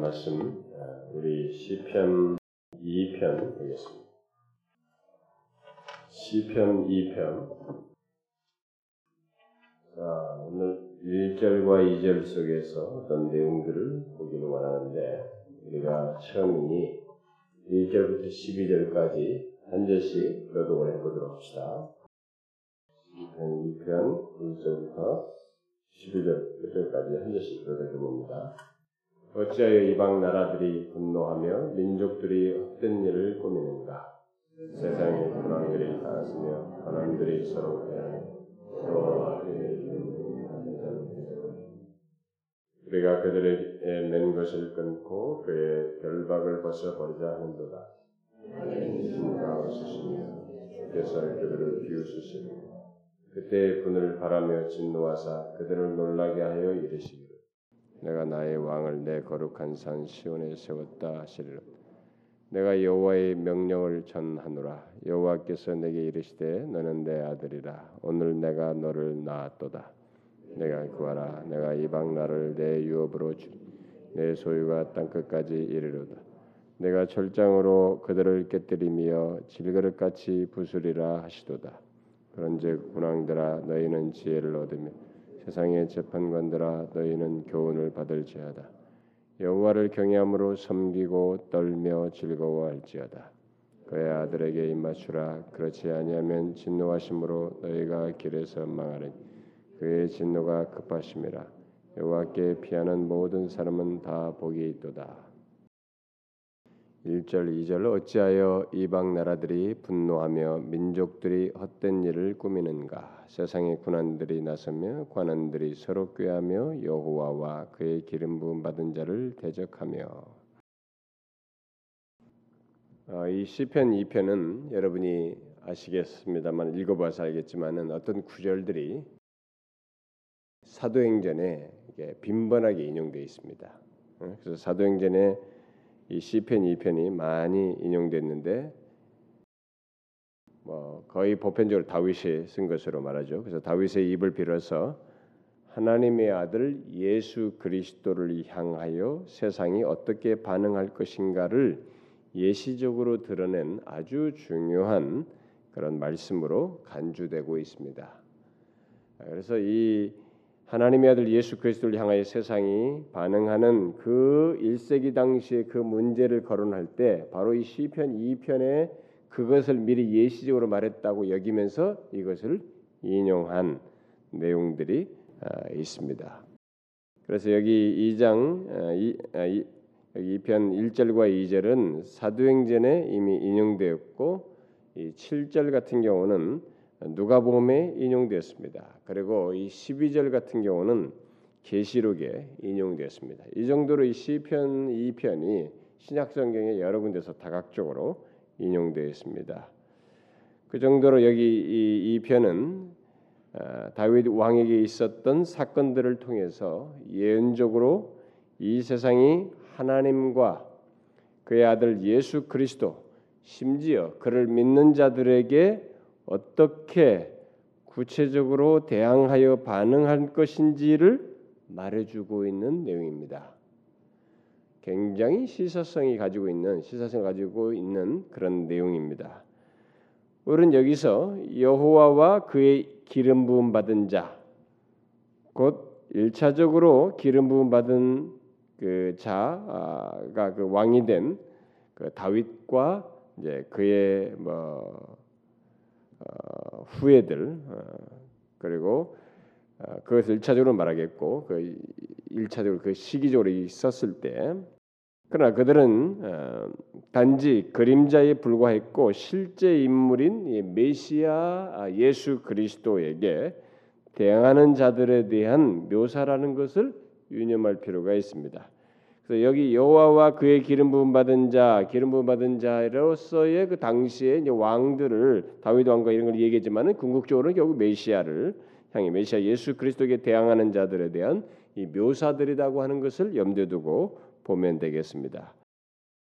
말씀 어, 우리 시편 2편 되겠습니다. 시편 2편 자, 오늘 1절과 2절 속에서 어떤 내용들을 보기를 원하는데 우리가 처음이니 1절부터 12절까지 한 절씩 교독을 해보도록 합시다. 시편 2편 1절부터 12절 끝절까지 한 절씩 교독해 봅니다. 어찌하여 이방 나라들이 분노하며 민족들이 헛된 일을 꾸미는가? 세상의 군왕들이 다스며 관원들이 서로 대하여 여호와 우리가 그들의 낸 것을 끊고 그의 결박을 벗어 버리자 하는도다. 주가 없으시며 주께서 그들을 비웃으시니 그때 분을 바라며 진노하사 그들을 놀라게 하여 이르시기를 내가 나의 왕을 내 거룩한 산 시온에 세웠다 하시리라. 내가 여호와의 명령을 전하노라. 여호와께서 내게 이르시되 너는 내 아들이라. 오늘 내가 너를 낳았도다. 내가 구하라. 내가 이방 나라를 내 유업으로 주리. 내 소유가 땅 끝까지 이르로다. 내가 철장으로 그들을 깨뜨리며 질그릇같이 부수리라 하시도다. 그런즉 군왕들아 너희는 지혜를 얻으며 세상의 재판관들아 너희는 교훈을 받을지어다. 여호와를 경외함으로 섬기고 떨며 즐거워할지어다. 그의 아들에게 입맞추라. 그렇지 아니하면 진노하심으로 너희가 길에서 망하리니 그의 진노가 급하심이라. 여호와께 피하는 모든 사람은 다 복이 있도다. 1절 2절 어찌하여 이방 나라들이 분노하며 민족들이 헛된 일을 꾸미는가 세상의 군안들이 나서며 관원들이 서로 꾀하며 여호와와 그의 기름 부음 받은 자를 대적하며 어, 이 시편 2편은 여러분이 아시겠습니다만 읽어봐서 알겠지만은 어떤 구절들이 사도행전에 빈번하게 인용되어 있습니다. 어, 그래서 사도행전에 이 시편 2편이 많이 인용됐는데 뭐 거의 보편적으로 다윗이 쓴 것으로 말하죠. 그래서 다윗의 입을 빌어서 하나님의 아들 예수 그리스도를 향하여 세상이 어떻게 반응할 것인가를 예시적으로 드러낸 아주 중요한 그런 말씀으로 간주되고 있습니다. 그래서 이 하나님의 아들 예수 그리스도를 향하여 세상이 반응하는 그 1세기 당시의 그 문제를 거론할 때 바로 이 시편 2편에 그것을 미리 예시적으로 말했다고 여기면서 이것을 인용한 내용들이 아, 있습니다. 그래서 여기 2장 2편 1절과 2절은 사도행전에 이미 인용되었고 7절 같은 경우는 누가복음에 인용되었습니다. 그리고 이 12절 같은 경우는 계시록에 인용되었습니다. 이 정도로 이 시편 2편이 신약 성경에 여러 군데서 다각적으로 인용되어 있습니다. 그 정도로 여기 이, 이 편은 어, 다윗 왕에게 있었던 사건들을 통해서 예언적으로 이 세상이 하나님과 그의 아들 예수 그리스도 심지어 그를 믿는 자들에게 어떻게 구체적으로 대항하여 반응할 것인지를 말해주고 있는 내용입니다. 굉장히 시사성이 가지고 있는 시사성 가지고 있는 그런 내용입니다. 우리는 여기서 여호와와 그의 기름 부음 받은 자, 곧 일차적으로 기름 부음 받은 그 자가 그 왕이 된 그 다윗과 이제 그의 뭐 어, 후예들 어, 그리고 어, 그것을 1차적으로 말하겠고 그 1차적으로 그 시기적으로 있었을 때 그러나 그들은 단지 그림자에 불과했고 실제 인물인 메시아 아, 예수 그리스도에게 대항하는 자들에 대한 묘사라는 것을 유념할 필요가 있습니다. 그래서 여기 여호와와 그의 기름 부음 받은 자, 기름 부음 받은 자로서의 그 당시에 이제 왕들을 다윗 왕과 이런 걸 얘기했지만은 궁극적으로는 결국 메시아를 향해 메시아 예수 그리스도에게 대항하는 자들에 대한 이 묘사들이라고 하는 것을 염두에 두고 보면 되겠습니다.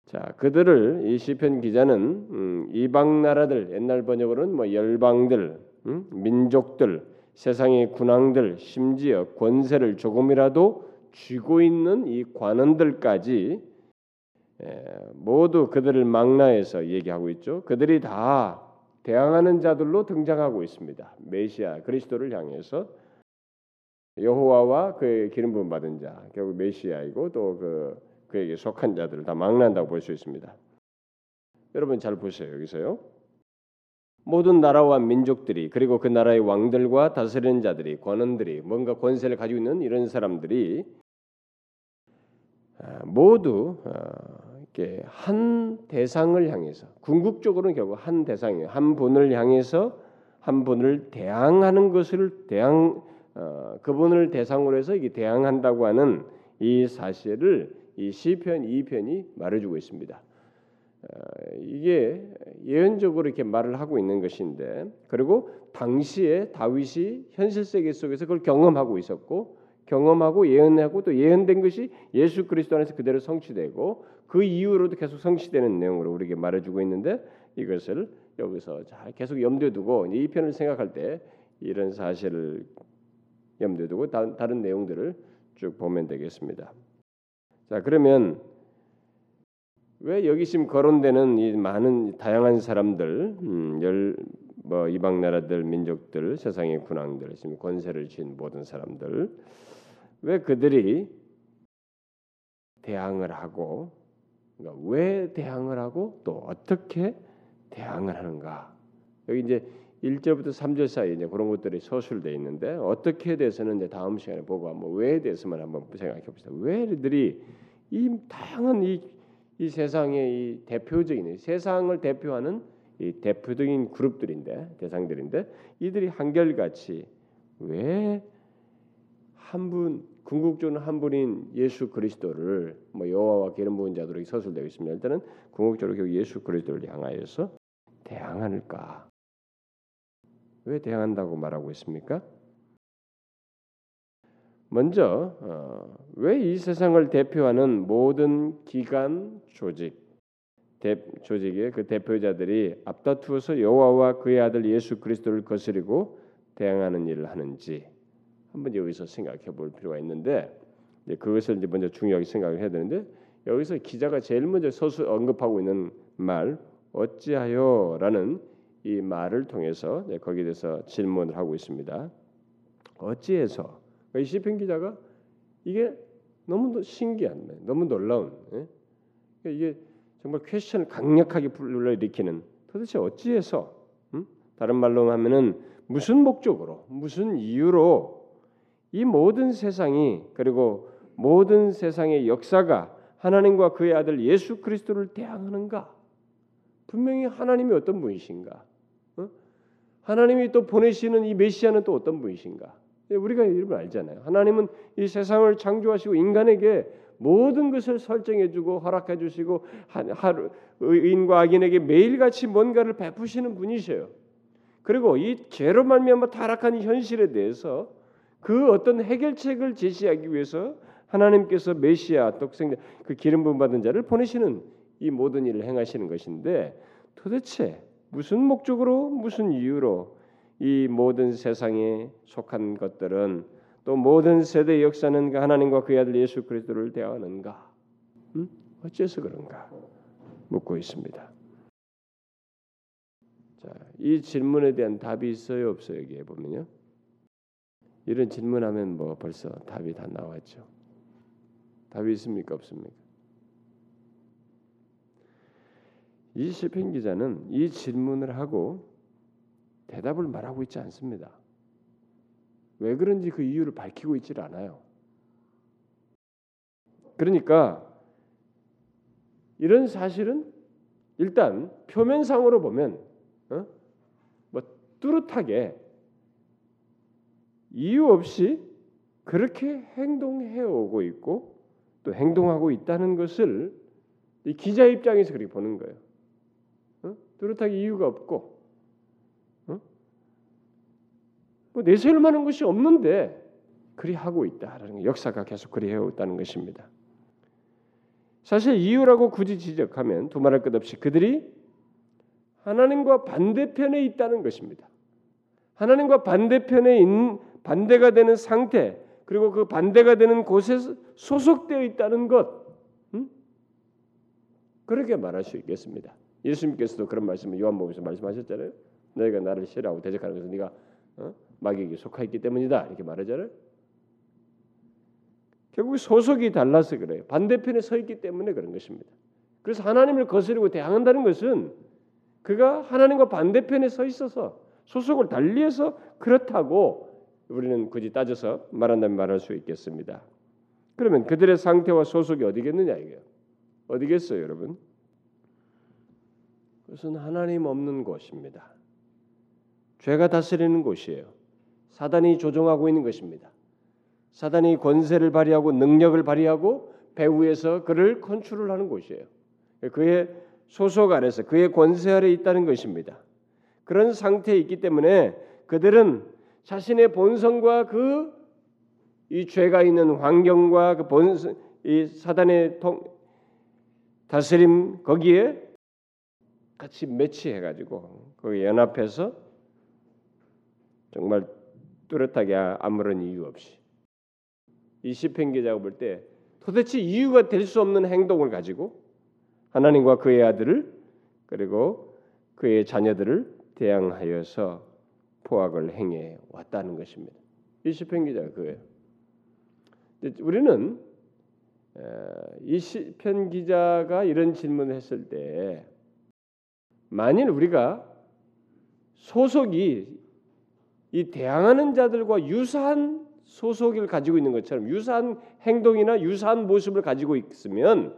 자, 그들을 이 시편 기자는 음, 이방 나라들 옛날 번역으로는 뭐 열방들, 음, 민족들, 세상의 군왕들, 심지어 권세를 조금이라도 쥐고 있는 이 관원들까지 모두 그들을 망라해서 얘기하고 있죠. 그들이 다 대항하는 자들로 등장하고 있습니다. 메시아 그리스도를 향해서 여호와와 그의 기름 부음 받은 자 결국 메시아이고 또 그 그에게 속한 자들을 다 망라한다고 볼 수 있습니다. 여러분 잘 보세요 여기서요. 모든 나라와 민족들이 그리고 그 나라의 왕들과 다스리는 자들이 권원들이 뭔가 권세를 가지고 있는 이런 사람들이 아, 모두 어, 이렇게 한 대상을 향해서 궁극적으로는 결국 한 대상이에요. 한 분을 향해서 한 분을 대항하는 것을 대항 어, 그분을 대상으로 해서 이게 대항한다고 하는 이 사실을 이 시편 2편이 말해주고 있습니다. 어, 이게 예언적으로 이렇게 말을 하고 있는 것인데 그리고 당시에 다윗이 현실 세계 속에서 그걸 경험하고 있었고 경험하고 예언하고 또 예언된 것이 예수 그리스도 안에서 그대로 성취되고 그 이후로도 계속 성취되는 내용으로 우리에게 말해주고 있는데 이것을 여기서 잘 계속 염두에 두고 이 편을 생각할 때 이런 사실을 염두에 두고 다, 다른 내용들을 쭉 보면 되겠습니다. 자 그러면 왜 여기 지금 거론되는 이 많은 다양한 사람들, 음, 열 뭐 이방 나라들, 민족들, 세상의 군왕들, 지금 권세를 쥔 모든 사람들, 왜 그들이 대항을 하고 그러니까 왜 대항을 하고 또 어떻게 대항을 하는가? 여기 이제 1절부터 3절 사이에 이제 그런 것들이 서술되어 있는데 어떻게 대해서는 이제 다음 시간에 보고 한번 왜에 대해서만 한번 생각해 봅시다. 왜 이들이 이 다양한 이, 이 세상의 이 대표적인 세상을 대표하는 이 대표적인 그룹들인데 대상들인데 이들이 한결같이 왜 한 분 궁극적으로 한 분인 예수 그리스도를 뭐 여호와와 기름 부은 자들에게 서술되어 있습니다. 일단은 궁극적으로 예수 그리스도를 향하여서 대항할까? 왜 대항한다고 말하고 있습니까? 먼저 어, 왜 이 세상을 대표하는 모든 기관 조직 대, 조직의 그 대표자들이 앞다투어서 여호와와 그의 아들 예수 그리스도를 거스리고 대항하는 일을 하는지 한번 여기서 생각해 볼 필요가 있는데 그것을 이제 먼저 중요하게 생각을 해야 되는데 여기서 기자가 제일 먼저 서술 언급하고 있는 말 어찌하여라는 이 말을 통해서 거기에 대해서 질문을 하고 있습니다. 어찌해서 이 시편 기자가 이게 너무 신기한, 너무 놀라운 예? 그러니까 이게 정말 퀘션을 강력하게 불러일으키는 도대체 어찌해서 음? 다른 말로 하면은 무슨 목적으로 무슨 이유로 이 모든 세상이 그리고 모든 세상의 역사가 하나님과 그의 아들 예수 그리스도를 대항하는가? 분명히 하나님이 어떤 분이신가? 어? 하나님이 또 보내시는 이 메시아는 또 어떤 분이신가? 예, 우리가 이름을 알잖아요. 하나님은 이 세상을 창조하시고 인간에게 모든 것을 설정해주고 허락해주시고 하루 의인과 악인에게 매일같이 뭔가를 베푸시는 분이셔요. 그리고 이 죄로 말미암아 타락한 현실에 대해서 그 어떤 해결책을 제시하기 위해서 하나님께서 메시아 독생자 그 기름 부음 받은 자를 보내시는 이 모든 일을 행하시는 것인데 도대체 무슨 목적으로 무슨 이유로 이 모든 세상에 속한 것들은 또 모든 세대 역사는 그 하나님과 그의 아들 예수 그리스도를 대하는가? 음? 어째서 그런가? 묻고 있습니다. 자, 이 질문에 대한 답이 있어요, 없어요? 여기에 보면요. 이런 질문하면 뭐 벌써 답이 다 나왔죠. 답이 있습니까 없습니까? 이 시편 기자는 이 질문을 하고 대답을 말하고 있지 않습니다. 왜 그런지 그 이유를 밝히고 있질 않아요. 그러니까 이런 사실은 일단 표면상으로 보면 어? 뭐 뚜렷하게 이유 없이 그렇게 행동해 오고 있고 또 행동하고 있다는 것을 이 기자 입장에서 그렇게 보는 거예요. 어? 뚜렷하게 이유가 없고 어? 뭐 내세울 만한 것이 없는데 그리 하고 있다라는 거, 역사가 계속 그리 해왔다는 것입니다. 사실 이유라고 굳이 지적하면 두말할 것 없이 그들이 하나님과 반대편에 있다는 것입니다. 하나님과 반대편에 있는 반대가 되는 상태, 그리고 그 반대가 되는 곳에 소속되어 있다는 것 음? 그렇게 말할 수 있겠습니다. 예수님께서도 그런 말씀을 요한복음에서 말씀하셨잖아요. 너희가 나를 싫어하고 대적하는 것은 네가 어? 마귀에게 속하였기 때문이다 이렇게 말하잖아요. 결국 소속이 달라서 그래요. 반대편에 서 있기 때문에 그런 것입니다. 그래서 하나님을 거스르고 대항한다는 것은 그가 하나님과 반대편에 서 있어서 소속을 달리해서 그렇다고 우리는 굳이 따져서 말한다면 말할 수 있겠습니다. 그러면 그들의 상태와 소속이 어디겠느냐 이게요. 어디겠어요, 여러분? 그것은 하나님 없는 곳입니다. 죄가 다스리는 곳이에요. 사단이 조종하고 있는 것입니다. 사단이 권세를 발휘하고 능력을 발휘하고 배후에서 그를 컨트롤 하는 곳이에요. 그의 소속 안에서 그의 권세 아래 있다는 것입니다. 그런 상태에 있기 때문에 그들은 자신의 본성과 그 이 죄가 있는 환경과 그 본성 이 사단의 통, 다스림 거기에 같이 매치해 가지고 거기 연합해서 정말 뚜렷하게 아무런 이유 없이 이 시편 기자가 볼 때 도대체 이유가 될 수 없는 행동을 가지고 하나님과 그의 아들을 그리고 그의 자녀들을 대항하여서 포악을 행해 왔다는 것입니다. 이 시편 기자가 그예요. 우리는 이 시편 기자가 이런 질문을 했을 때 만일 우리가 소속이 이 대항하는 자들과 유사한 소속을 가지고 있는 것처럼 유사한 행동이나 유사한 모습을 가지고 있으면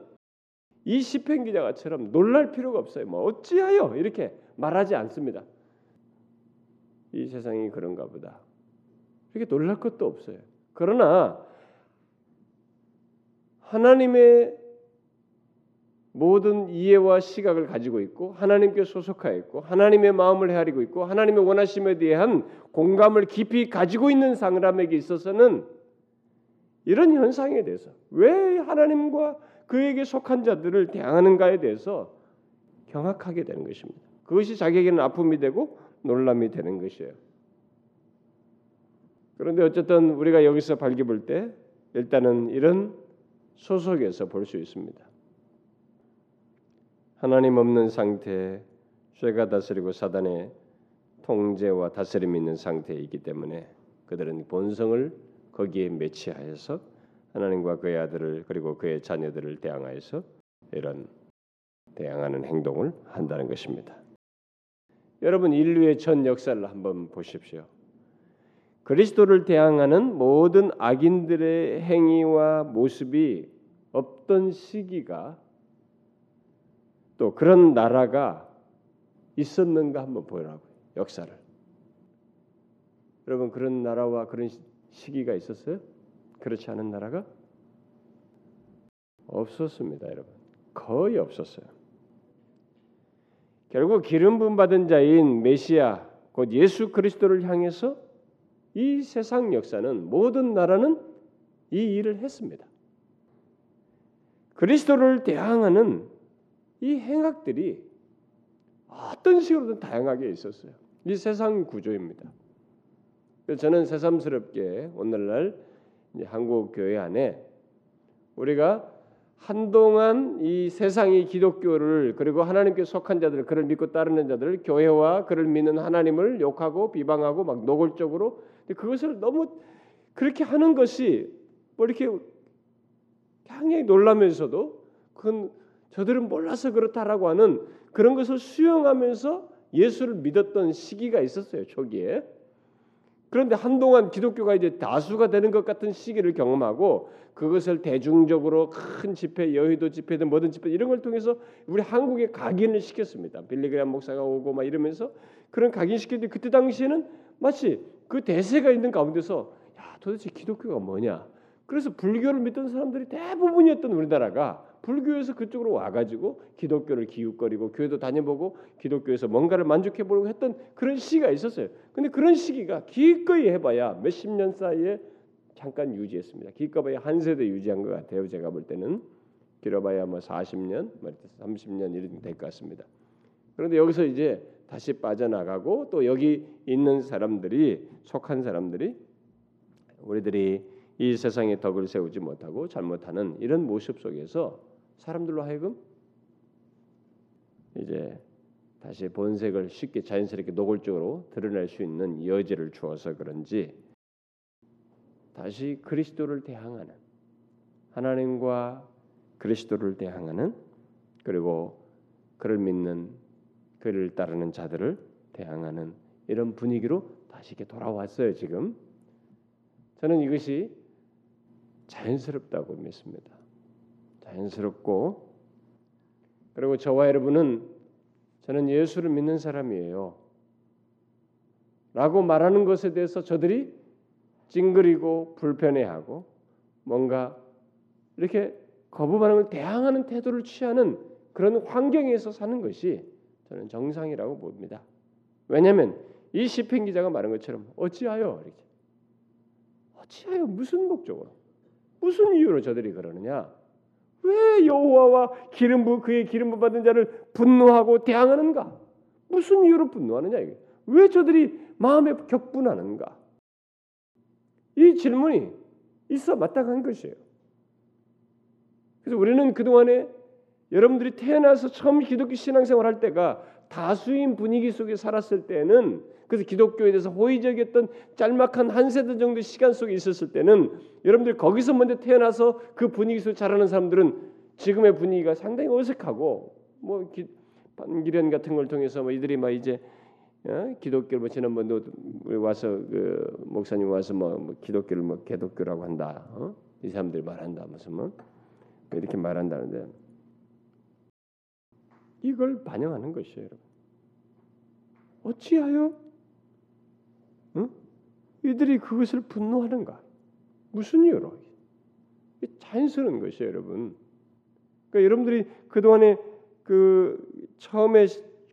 이 시편 기자가처럼 놀랄 필요가 없어요. 뭐 어찌하여 이렇게 말하지 않습니다. 이 세상이 그런가 보다. 이렇게 놀랄 것도 없어요. 그러나 하나님의 모든 이해와 시각을 가지고 있고 하나님께 소속하여 있고 하나님의 마음을 헤아리고 있고 하나님의 원하심에 대한 공감을 깊이 가지고 있는 사람에게 있어서는 이런 현상에 대해서 왜 하나님과 그에게 속한 자들을 대항하는가에 대해서 경악하게 되는 것입니다. 그것이 자기에게는 아픔이 되고 놀람이 되는 것이에요. 그런데 어쨌든 우리가 여기서 발견볼 때 일단은 이런 소속에서 볼 수 있습니다. 하나님 없는 상태, 죄가 다스리고 사단의 통제와 다스림이 있는 상태에 있기 때문에 그들은 본성을 거기에 매치하여서 하나님과 그의 아들을 그리고 그의 자녀들을 대항하여서 이런 대항하는 행동을 한다는 것입니다. 여러분 인류의 전 역사를 한번 보십시오. 그리스도를 대항하는 모든 악인들의 행위와 모습이 없던 시기가 또 그런 나라가 있었는가 한번 보라고 역사를. 여러분 그런 나라와 그런 시기가 있었어요? 그렇지 않은 나라가 없었습니다, 여러분. 거의 없었어요. 결국 기름 부음 받은 자인 메시아 곧 예수 그리스도를 향해서 이 세상 역사는 모든 나라는 이 일을 했습니다. 그리스도를 대항하는 이 행악들이 어떤 식으로든 다양하게 있었어요. 이 세상 구조입니다. 저는 새삼스럽게 오늘날 한국 교회 안에 우리가 한동안 이 세상이 기독교를 그리고 하나님께 속한 자들 그를 믿고 따르는 자들을 교회와 그를 믿는 하나님을 욕하고 비방하고 막 노골적으로 그것을 너무 그렇게 하는 것이 뭐 이렇게 굉장히 놀라면서도 그건 저들은 몰라서 그렇다라고 하는 그런 것을 수용하면서 예수를 믿었던 시기가 있었어요 초기에. 그런데 한동안 기독교가 이제 다수가 되는 것 같은 시기를 경험하고 그것을 대중적으로 큰 집회, 여의도 집회든 뭐든 집회 이런 걸 통해서 우리 한국에 각인을 시켰습니다. 빌리그람 목사가 오고 막 이러면서 그런 각인시켰는데 그때 당시에는 마치 그 대세가 있는 가운데서 야 도대체 기독교가 뭐냐? 그래서 불교를 믿던 사람들이 대부분이었던 우리나라가 불교에서 그쪽으로 와가지고 기독교를 기웃거리고 교회도 다녀보고 기독교에서 뭔가를 만족해보려고 했던 그런 시기가 있었어요. 근데 그런 시기가 기꺼이 해봐야 몇십 년 사이에 잠깐 유지했습니다. 기꺼이 한 세대 유지한 것 같아요. 제가 볼 때는 길어봐야 뭐 40년, 뭐 30년 이런 될것 같습니다. 그런데 여기서 이제 다시 빠져나가고 또 여기 있는 사람들이 속한 사람들이 우리들이 이 세상에 덕을 세우지 못하고 잘못하는 이런 모습 속에서 사람들로 하여금 이제 다시 본색을 쉽게 자연스럽게 노골적으로 드러낼 수 있는 여지를 주어서 그런지 다시 그리스도를 대항하는 하나님과 그리스도를 대항하는 그리고 그를 믿는 그를 따르는 자들을 대항하는 이런 분위기로 다시 이렇게 돌아왔어요 지금 저는 이것이 자연스럽다고 믿습니다. 자연스럽고 그리고 저와 여러분은 저는 예수를 믿는 사람이에요. 라고 말하는 것에 대해서 저들이 찡그리고 불편해하고 뭔가 이렇게 거부 반응을 대항하는 태도를 취하는 그런 환경에서 사는 것이 저는 정상이라고 봅니다. 왜냐하면 이 시편 기자가 말한 것처럼 어찌하여 이렇게 어찌하여 무슨 목적으로 무슨 이유로 저들이 그러느냐? 왜 여호와와 기름 부 그의 기름 부 받은 자를 분노하고 대항하는가? 무슨 이유로 분노하느냐 이게? 왜 저들이 마음에 격분하는가? 이 질문이 있어 마땅한 것이에요. 그래서 우리는 그 동안에 여러분들이 태어나서 처음 기독교 신앙생활 할 때가 다수인 분위기 속에 살았을 때는 그래서 기독교에 대해서 호의적이었던 짤막한 한 세대 정도 시간 속에 있었을 때는 여러분들 거기서 먼저 태어나서 그 분위기 속에 자라는 사람들은 지금의 분위기가 상당히 어색하고 뭐 기, 반기련 같은 걸 통해서 뭐 이들이 막 이제 어? 기독교를 뭐 지난번도 와서 그 목사님 와서 뭐, 뭐 기독교를 뭐 개독교라고 한다. 어? 이 사람들이 말한다 무슨 뭐 이렇게 말한다는데 이걸 반영하는 것이에요, 여러분. 어찌하여 응? 이들이 그것을 분노하는가? 무슨 이유로? 자연스러운 것이에요, 여러분. 그러니까 여러분들이 그 동안에 그 처음에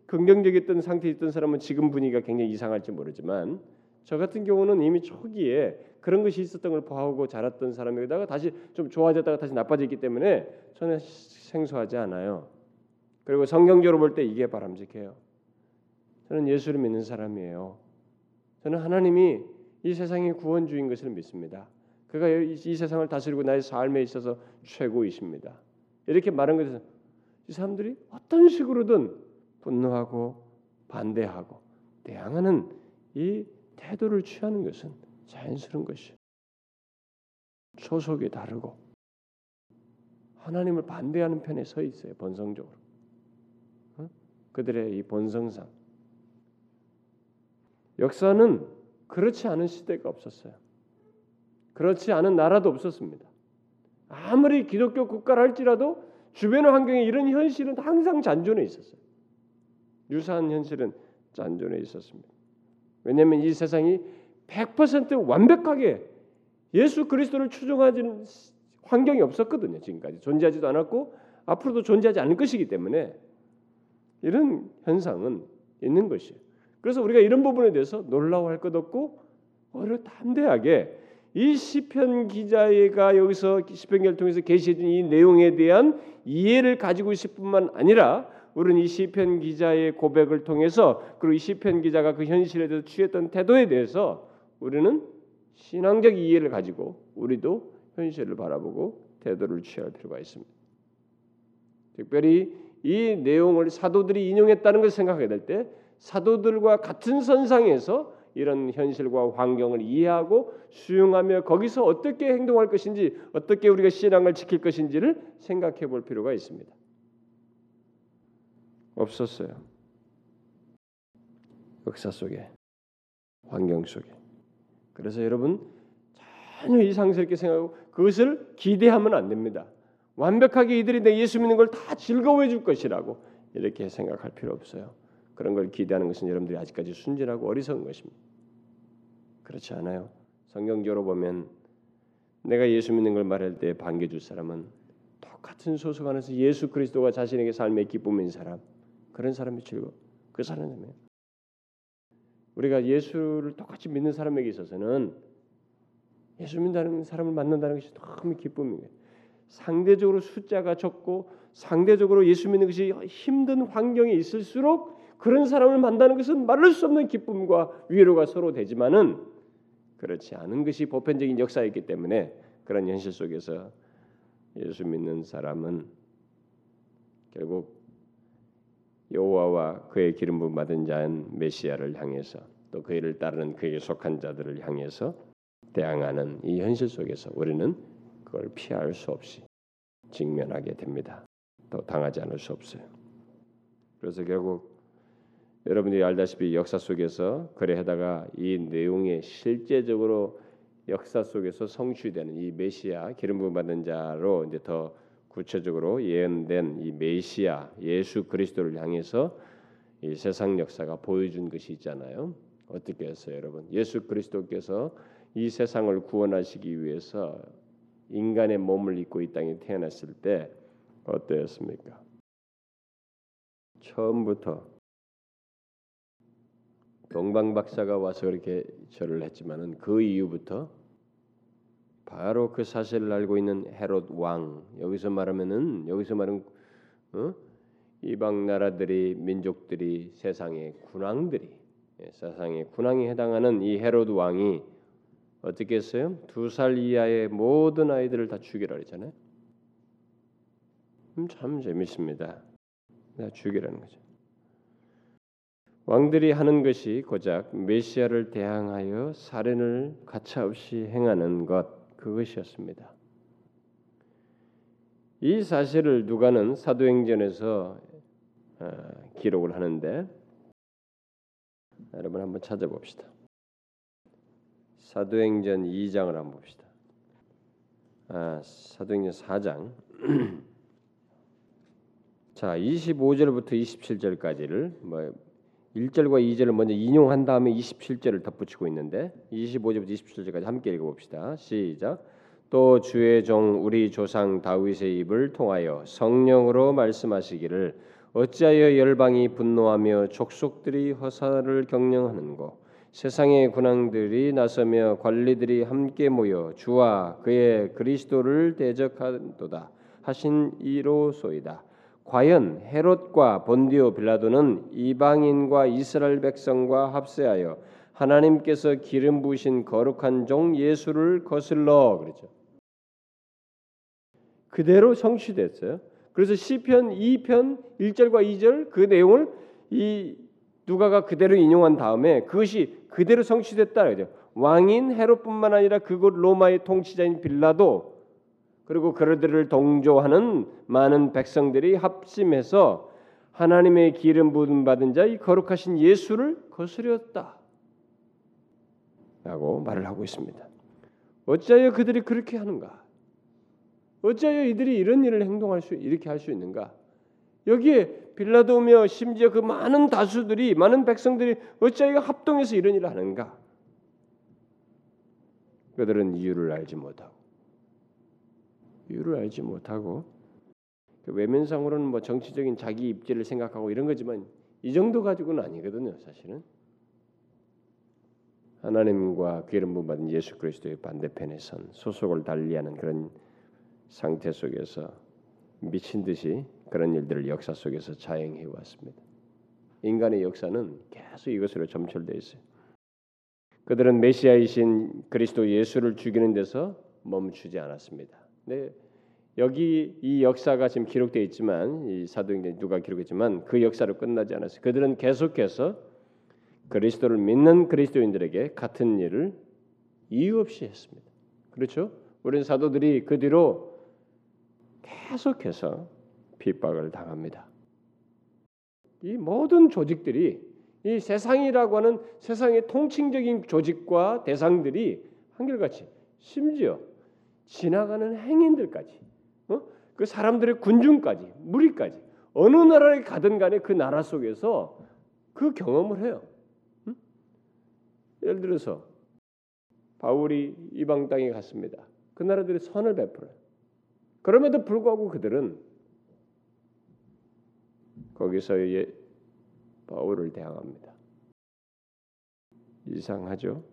긍정적이었던 상태에 있던 사람은 지금 분위기가 굉장히 이상할지 모르지만 저 같은 경우는 이미 초기에 그런 것이 있었던 걸 봐오고 자랐던 사람에다가 다시 좀 좋아졌다가 다시 나빠졌기 때문에 저는 생소하지 않아요. 그리고 성경적으로 볼 때 이게 바람직해요. 저는 예수를 믿는 사람이에요. 저는 하나님이 이 세상의 구원주인 것을 믿습니다. 그가 이 세상을 다스리고 나의 삶에 있어서 최고이십니다. 이렇게 말한 것에서 이 사람들이 어떤 식으로든 분노하고 반대하고 대항하는 이 태도를 취하는 것은 자연스러운 것이. 소속이 다르고 하나님을 반대하는 편에 서 있어요 본성적으로. 그들의 이 본성상 역사는 그렇지 않은 시대가 없었어요. 그렇지 않은 나라도 없었습니다. 아무리 기독교 국가를 할지라도 주변 환경에 이런 현실은 항상 잔존해 있었어요. 유사한 현실은 잔존해 있었습니다. 왜냐하면 이 세상이 100% 완벽하게 예수 그리스도를 추종하는 환경이 없었거든요. 지금까지 존재하지도 않았고 앞으로도 존재하지 않을 것이기 때문에 이런 현상은 있는 것이에요. 그래서 우리가 이런 부분에 대해서 놀라워할 것 없고 오히려 담대하게 이 시편 기자가 여기서 시편기를 통해서 계시해준 이 내용에 대한 이해를 가지고 있을 뿐만 아니라 우리는 이 시편 기자의 고백을 통해서 그리고 이 시편 기자가 그 현실에 대해서 취했던 태도에 대해서 우리는 신앙적 이해를 가지고 우리도 현실을 바라보고 태도를 취할 필요가 있습니다. 특별히 이 내용을 사도들이 인용했다는 것을 생각하게 될 때 사도들과 같은 선상에서 이런 현실과 환경을 이해하고 수용하며 거기서 어떻게 행동할 것인지 어떻게 우리가 신앙을 지킬 것인지를 생각해 볼 필요가 있습니다. 없었어요. 역사 속에 환경 속에. 그래서 여러분 전혀 이상스럽게 생각하고 그것을 기대하면 안 됩니다. 완벽하게 이들이 내 예수 믿는 걸 다 즐거워해 줄 것이라고 이렇게 생각할 필요 없어요. 그런 걸 기대하는 것은 여러분들이 아직까지 순진하고 어리석은 것입니다. 그렇지 않아요. 성경적으로 보면 내가 예수 믿는 걸 말할 때 반겨줄 사람은 똑같은 소속 안에서 예수 그리스도가 자신에게 삶의 기쁨인 사람 그런 사람이 즐거 그 사람이에요. 우리가 예수를 똑같이 믿는 사람에게 있어서는 예수 믿는 사람을 만난다는 것이 너무 기쁨이에요. 상대적으로 숫자가 적고 상대적으로 예수 믿는 것이 힘든 환경에 있을수록 그런 사람을 만나는 것은 말할 수 없는 기쁨과 위로가 서로 되지만은 그렇지 않은 것이 보편적인 역사였기 때문에 그런 현실 속에서 예수 믿는 사람은 결국 여호와와 그의 기름 부음 받은 자인 메시아를 향해서 또 그이를 따르는 그에게 속한 자들을 향해서 대항하는 이 현실 속에서 우리는 그걸 피할 수 없이 직면하게 됩니다. 또 당하지 않을 수 없어요. 그래서 결국 여러분들이 알다시피 역사 속에서 그래 하다가 이 내용이 실제적으로 역사 속에서 성취되는 이 메시아 기름 부음 받은 자로 이제 더 구체적으로 예언된 이 메시아 예수 그리스도를 향해서 이 세상 역사가 보여준 것이 있잖아요. 어떻게 했어요, 여러분? 예수 그리스도께서 이 세상을 구원하시기 위해서 인간의 몸을 입고 이 땅에 태어났을 때 어떠했습니까? 처음부터 동방 박사가 와서 그렇게 절을 했지만은 그 이후부터 바로 그 사실을 알고 있는 헤롯 왕 여기서 말하면은 여기서 말은 어? 이방 나라들이 민족들이 세상의 군왕들이 예, 세상의 군왕에 해당하는 이 헤롯 왕이 어떻게 했어요? 두 살 이하의 모든 아이들을 다 죽이라 그랬잖아요. 음, 참 재밌습니다. 다 죽이라는 거죠. 왕들이 하는 것이 고작 메시아를 대항하여 살인을 가차없이 행하는 것 그것이었습니다. 이 사실을 누가는 사도행전에서 어, 기록을 하는데 여러분 한번 찾아봅시다. 사도행전 2장을 한번 봅시다. 아, 사도행전 4장. 자, 25절부터 27절까지를 뭐 1절과 2절을 먼저 인용한 다음에 27절을 덧붙이고 있는데 25절부터 27절까지 함께 읽어 봅시다. 시작. 또 주의 종 우리 조상 다윗의 입을 통하여 성령으로 말씀하시기를 어찌하여 열방이 분노하며 족속들이 허사를 경영하는고 세상의 군왕들이 나서며 관리들이 함께 모여 주와 그의 그리스도를 대적한도다 하신 이로소이다. 과연 헤롯과 본디오 빌라도는 이방인과 이스라엘 백성과 합세하여 하나님께서 기름 부으신 거룩한 종 예수를 거슬러 그러죠. 그대로 성취됐어요. 그래서 시편 2편 1절과 2절 그 내용을 이 누가가 그대로 인용한 다음에 그것이 그대로 성취됐다 그죠. 왕인 헤롯뿐만 아니라 그곳 로마의 통치자인 빌라도 그리고 그들을 동조하는 많은 백성들이 합심해서 하나님의 기름 부음 받은 자 이 거룩하신 예수를 거스렸다. 라고 말을 하고 있습니다. 어찌하여 그들이 그렇게 하는가? 어찌하여 이들이 이런 일을 행동할 수 이렇게 할 수 있는가? 여기에 빌라도며 심지어 그 많은 다수들이 많은 백성들이 어찌하여 합동해서 이런 일을 하는가? 그들은 이유를 알지 못하고 이유를 알지 못하고 그 외면상으로는 뭐 정치적인 자기 입지를 생각하고 이런 거지만 이 정도 가지고는 아니거든요, 사실은. 하나님과 기름 부음 받은 예수 그리스도의 반대편에 선 소속을 달리하는 그런 상태 속에서 미친 듯이 그런 일들을 역사 속에서 자행해 왔습니다. 인간의 역사는 계속 이것으로 점철되어 있어요. 그들은 메시아이신 그리스도 예수를 죽이는 데서 멈추지 않았습니다. 네, 여기 이 역사가 지금 기록되어 있지만 이 사도행전 누가 기록했지만 그 역사로 끝나지 않았어요. 그들은 계속해서 그리스도를 믿는 그리스도인들에게 같은 일을 이유 없이 했습니다. 그렇죠? 우리는 사도들이 그 뒤로 계속해서 핍박을 당합니다. 이 모든 조직들이 이 세상이라고 하는 세상의 통칭적인 조직과 대상들이 한결같이 심지어 지나가는 행인들까지 어? 그 사람들의 군중까지 무리까지 어느 나라에 가든 간에 그 나라 속에서 그 경험을 해요. 응? 예를 들어서 바울이 이방 땅에 갔습니다. 그 나라들이 선을 베풀어요. 그럼에도 불구하고 그들은 거기서 예, 바울을 대항합니다. 이상하죠?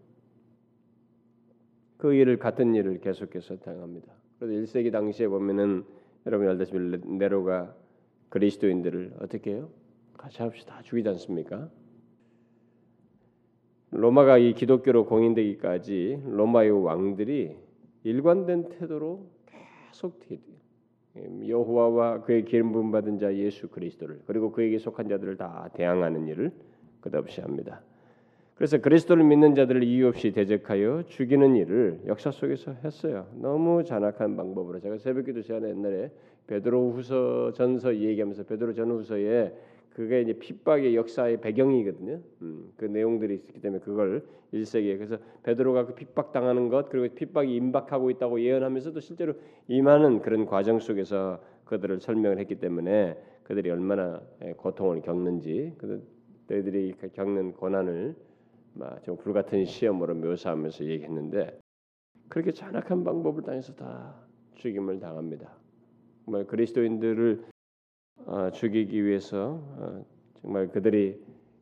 그 일을 같은 일을 계속해서 당합니다. 그래서 1세기 당시에 보면은 여러분 알다시피 네로가 그리스도인들을 어떻게 해요? 같이 합시 다 죽이지 않습니까? 로마가 이 기독교로 공인되기까지 로마의 왕들이 일관된 태도로 계속 여호와와 그의 기름 부음 받은 자 예수 그리스도를 그리고 그에게 속한 자들을 다 대항하는 일을 끝없이 합니다. 그래서 그리스도를 믿는 자들을 이유 없이 대적하여 죽이는 일을 역사 속에서 했어요. 너무 잔악한 방법으로 제가 새벽기도 시간에 옛날에 베드로후서 전서 얘기하면서 베드로 전후서에 그게 이제 핍박의 역사의 배경이거든요. 음, 그 내용들이 있기 때문에 그걸 1세기에 그래서 베드로가 그 핍박 당하는 것 그리고 핍박이 임박하고 있다고 예언하면서도 실제로 임하는 그런 과정 속에서 그들을 설명을 했기 때문에 그들이 얼마나 예, 고통을 겪는지 그들이 겪는 고난을 좀 불같은 시험으로 묘사하면서 얘기했는데 그렇게 잔악한 방법을 당해서 다 죽임을 당합니다. 정말 그리스도인들을 어, 죽이기 위해서 어, 정말 그들이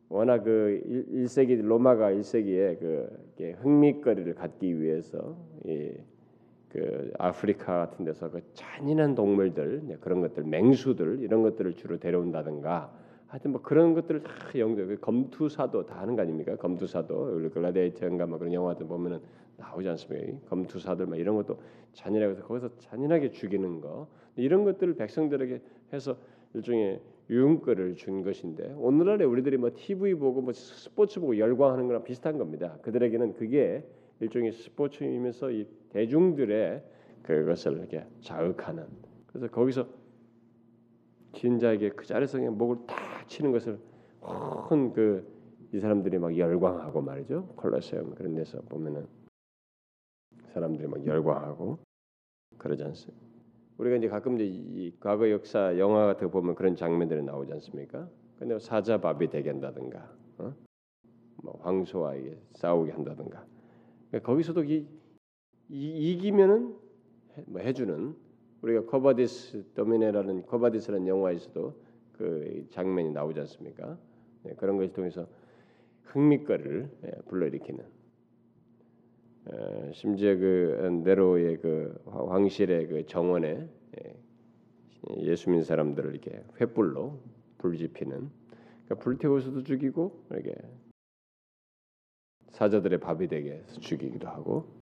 워낙 그 1, 세기 로마가 1세기에 그 흥미거리를 갖기 위해서 이, 그 아프리카 같은 데서 그 잔인한 동물들 그런 것들 맹수들 이런 것들을 주로 데려온다든가 하여튼 뭐 그런 것들을 다 영도 그 검투사도 다 하는 거 아닙니까? 검투사도 글라데이터인가 뭐 그런 영화들 보면은 나오지 않습니까? 검투사들 막 이런 것도 잔인하게 거기서 잔인하게 죽이는 거 이런 것들을 백성들에게 해서 일종의 유흥거를 준 것인데 오늘날에 우리들이 뭐 TV 보고 뭐 스포츠 보고 열광하는 거랑 비슷한 겁니다. 그들에게는 그게 일종의 스포츠이면서 이 대중들의 그것을 이렇게 자극하는 그래서 거기서 진자에게 그 자리에서 그냥 목을 탁 치는 것을 큰그 이 사람들이 막 열광하고 말이죠. 콜로세움 그런 데서 보면은 사람들이 막 열광하고 그러지 않습니까? 우리가 이제 가끔 이제 이 과거 역사 영화 같은 거 보면 그런 장면들이 나오지 않습니까? 근데 사자밥이 되게 한다든가, 어? 뭐 황소와 싸우게 한다든가. 그러니까 거기서도 이, 이 이 기면은 해, 뭐 해주는 우리가 Quo Vadis Domine라는 Quo Vadis라는 영화에서도 그 장면이 나오지 않습니까? 네, 그런 것을 통해서 흥미거리를 예, 불러일으키는 어, 심지어 그 네로의 그 황실의 그 정원에 예, 예수 믿는 사람들을 이렇게 횃불로 불지피는 그러니까 불태워서도 죽이고 이렇게 사자들의 밥이 되게 죽이기도 하고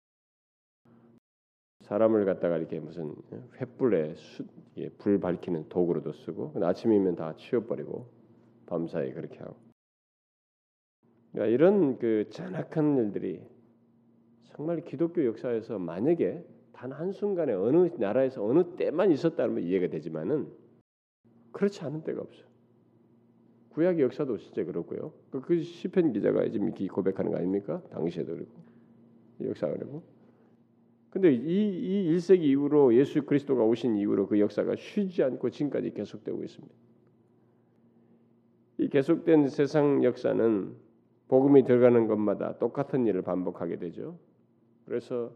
사람을 갖다가 이렇게 무슨 횃불에 수, 불 밝히는 도구로도 쓰고 아침이면 다 치워버리고 밤사이 그렇게 하고. 그러니까 이런 그 잔악한 일들이 정말 기독교 역사에서 만약에 단 한순간에 어느 나라에서 어느 때만 있었다면 이해가 되지만은 그렇지 않은 때가 없어. 구약 역사도 진짜 그렇고요. 그, 그 시편 기자가 지금 이렇게 고백하는 거 아닙니까? 당시에도 그렇고 역사가 그렇고. 근데 이, 이 1세기 이후로 예수 그리스도가 오신 이후로 그 역사가 쉬지 않고 지금까지 계속되고 있습니다. 이 계속된 세상 역사는 복음이 들어가는 것마다 똑같은 일을 반복하게 되죠. 그래서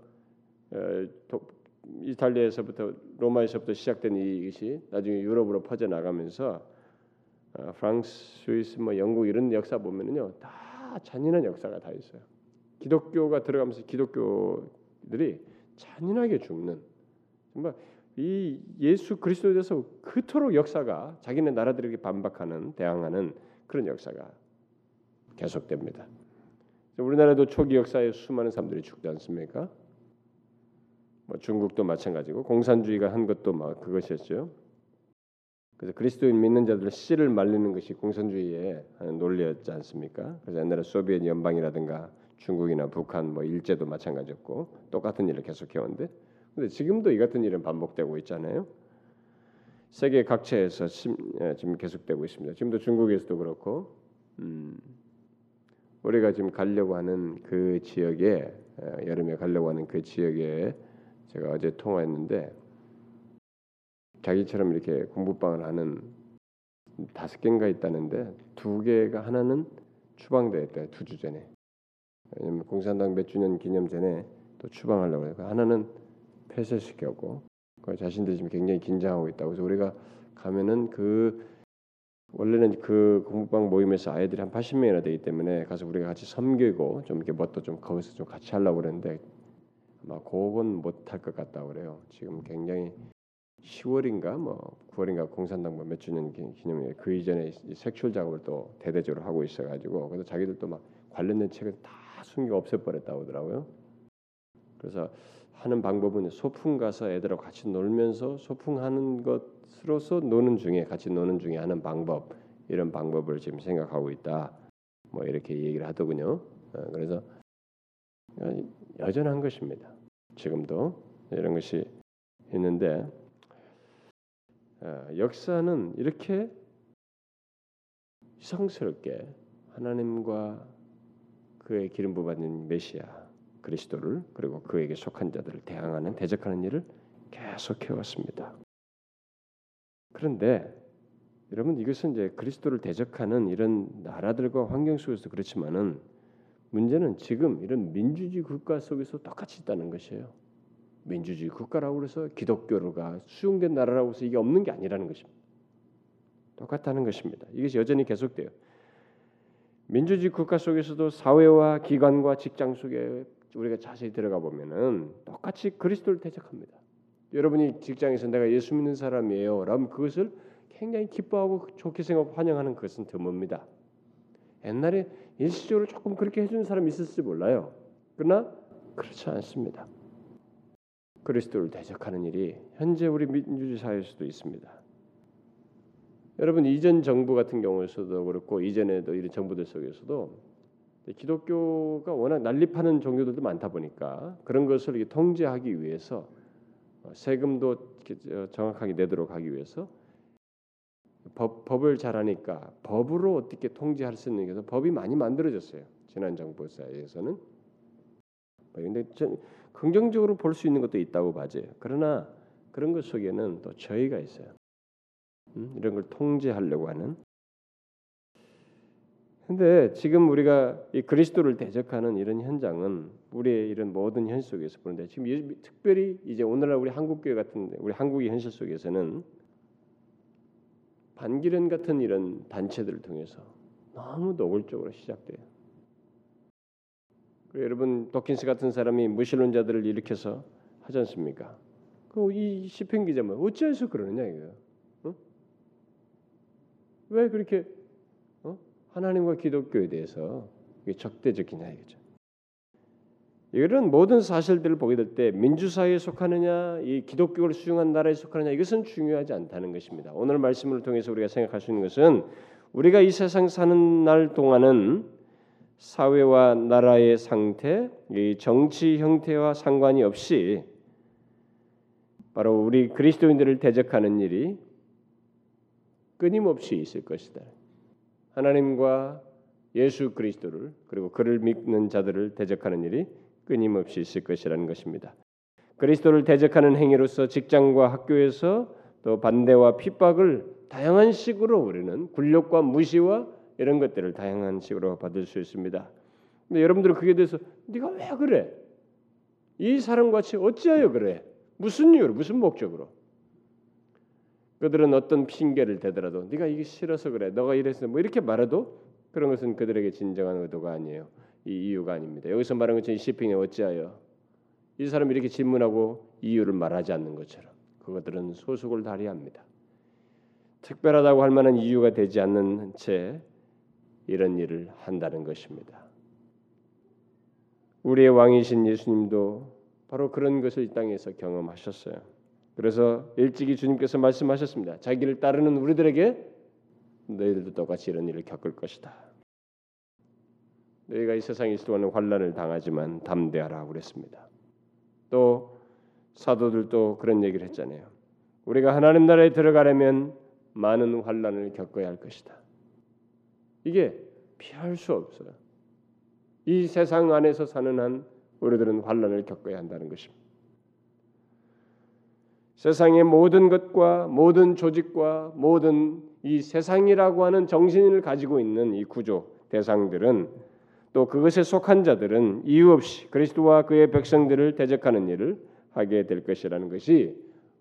이탈리아에서부터 로마에서부터 시작된 이것이 나중에 유럽으로 퍼져 나가면서 어, 프랑스, 스위스, 뭐 영국 이런 역사 보면은요 다 잔인한 역사가 다 있어요. 기독교가 들어가면서 기독교들이 잔인하게 죽는 정말 이 예수 그리스도에 대해서 그토록 역사가 자기네 나라들에게 반박하는 대항하는 그런 역사가 계속됩니다. 우리나라도 초기 역사에 수많은 사람들이 죽지 않습니까? 뭐 중국도 마찬가지고 공산주의가 한 것도 막 그것이었죠. 그래서 그리스도인 믿는 자들 씨를 말리는 것이 공산주의의 논리였지 않습니까? 그래서 옛날에 소비에트 연방이라든가 중국이나 북한 뭐 일제도 마찬가지였고 똑같은 일을 계속해 왔는데 근데 지금도 이 같은 일은 반복되고 있잖아요. 세계 각처에서 예, 지금 계속되고 있습니다. 지금도 중국에서도 그렇고 음, 우리가 지금 가려고 하는 그 지역에 여름에 가려고 하는 그 지역에 제가 어제 통화했는데 자기처럼 이렇게 공부방을 하는 다섯 개인가 있다는데 두 개가 하나는 추방됐대 두주 전에 왜냐면 공산당 몇 주년 기념 전에 또 추방하려고 해요. 하나는 폐쇄시켰고 그 자신들이 지금 굉장히 긴장하고 있다고 해서 우리가 가면은 그 원래는 그 공부방 모임에서 아이들이 한 80명이나 되기 때문에 가서 우리가 같이 섬기고 좀 이렇게 뭣도 좀 거기서 좀 같이 하려고 그랬는데 아마 그건 못할 것 같다고 그래요. 지금 굉장히 10월인가 뭐 9월인가 공산당 뭐몇 주년 기념일 그 이전에 색출 작업을 또 대대적으로 하고 있어가지고 그래서 자기들도 막 관련된 책을 다 숨기고 없애버렸다고 하더라고요. 그래서 하는 방법은 소풍 가서 애들하고 같이 놀면서 소풍 하는 것 으로서 노는 중에 같이 노는 중에 하는 방법 이런 방법을 지금 생각하고 있다. 뭐 이렇게 얘기를 하더군요. 어, 그래서 여전한 것입니다. 지금도 이런 것이 있는데 어, 역사는 이렇게 이상스럽게 하나님과 그의 기름 부받는 메시아 그리스도를 그리고 그에게 속한 자들을 대항하는 대적하는 일을 계속 해 왔습니다. 그런데 여러분 이것은 이제 그리스도를 대적하는 이런 나라들과 환경 속에서 그렇지만은 문제는 지금 이런 민주주의 국가 속에서 똑같이 있다는 것이에요. 민주주의 국가라고 해서 기독교가 수용된 나라라고 해서 이게 없는 게 아니라는 것입니다. 똑같다는 것입니다. 이것이 여전히 계속돼요. 민주주의 국가 속에서도 사회와 기관과 직장 속에 우리가 자세히 들어가 보면은 똑같이 그리스도를 대적합니다. 여러분이 직장에서 내가 예수 믿는 사람이에요. 라면 그것을 굉장히 기뻐하고 좋게 생각하고 환영하는 것은 드뭅니다. 옛날에 일시적으로 조금 그렇게 해주는 사람이 있을지 몰라요. 그러나 그렇지 않습니다. 그리스도를 대적하는 일이 현재 우리 민주주의 사회에서도 있습니다. 여러분 이전 정부 같은 경우에서도 그렇고 이전에도 이런 정부들 속에서도 기독교가 워낙 난립하는 종교들도 많다 보니까 그런 것을 통제하기 위해서 세금도 정확하게 내도록 하기 위해서 법, 법을 잘하니까 법으로 어떻게 통제할 수 있는 게 법이 많이 만들어졌어요. 지난 정부 사이에서는. 그런데 긍정적으로 볼 수 있는 것도 있다고 봐져요. 그러나 그런 것 속에는 또 저희가 있어요. 음? 이런 걸 통제하려고 하는. 근데 지금 우리가 이 그리스도를 대적하는 이런 현장은 우리의 이런 모든 현실 속에서 보는데 지금 특별히 이제 오늘날 우리 한국 교회 같은 우리 한국의 현실 속에서는 반기련 같은 이런 단체들을 통해서 너무 노골적으로 시작돼요. 여러분 도킨스 같은 사람이 무신론자들을 일으켜서 하지 않습니까? 그 이 시편 기자면 뭐 어찌해서 그러느냐 이거예요. 어? 왜 그렇게 어? 하나님과 기독교에 대해서 적대적이냐 이거죠. 이런 모든 사실들을 보게 될 때 민주사회에 속하느냐, 이 기독교를 수용한 나라에 속하느냐 이것은 중요하지 않다는 것입니다. 오늘 말씀을 통해서 우리가 생각할 수 있는 것은 우리가 이 세상 사는 날 동안은 사회와 나라의 상태, 이 정치 형태와 상관이 없이 바로 우리 그리스도인들을 대적하는 일이 끊임없이 있을 것이다. 하나님과 예수 그리스도를 그리고 그를 믿는 자들을 대적하는 일이 끊임없이 있을 것이라는 것입니다. 그리스도를 대적하는 행위로서 직장과 학교에서 또 반대와 핍박을 다양한 식으로 우리는 굴욕과 무시와 이런 것들을 다양한 식으로 받을 수 있습니다. 근데 여러분들은 그에 대해서 네가 왜 그래? 이 사람과 같이 어찌하여 그래? 무슨 이유로 무슨 목적으로? 그들은 어떤 핑계를 대더라도 네가 이게 싫어서 그래. 너가 이래서 뭐 이렇게 말해도 그런 것은 그들에게 진정한 의도가 아니에요. 이 이유가 아닙니다. 여기서 말하는 것처럼 시핑에 어찌하여 이 사람이 이렇게 질문하고 이유를 말하지 않는 것처럼 그것들은 소속을 다리합니다. 특별하다고 할 만한 이유가 되지 않는 채 이런 일을 한다는 것입니다. 우리의 왕이신 예수님도 바로 그런 것을 이 땅에서 경험하셨어요. 그래서 일찍이 주님께서 말씀하셨습니다. 자기를 따르는 우리들에게 너희들도 똑같이 이런 일을 겪을 것이다. 너희가 이 세상에 있을 동안 환란을 당하지만 담대하라 그랬습니다. 또 사도들도 그런 얘기를 했잖아요. 우리가 하나님 나라에 들어가려면 많은 환란을 겪어야 할 것이다. 이게 피할 수 없어요. 이 세상 안에서 사는 한 우리들은 환란을 겪어야 한다는 것입니다. 세상의 모든 것과 모든 조직과 모든 이 세상이라고 하는 정신을 가지고 있는 이 구조 대상들은 또 그것에 속한 자들은 이유 없이 그리스도와 그의 백성들을 대적하는 일을 하게 될 것이라는 것이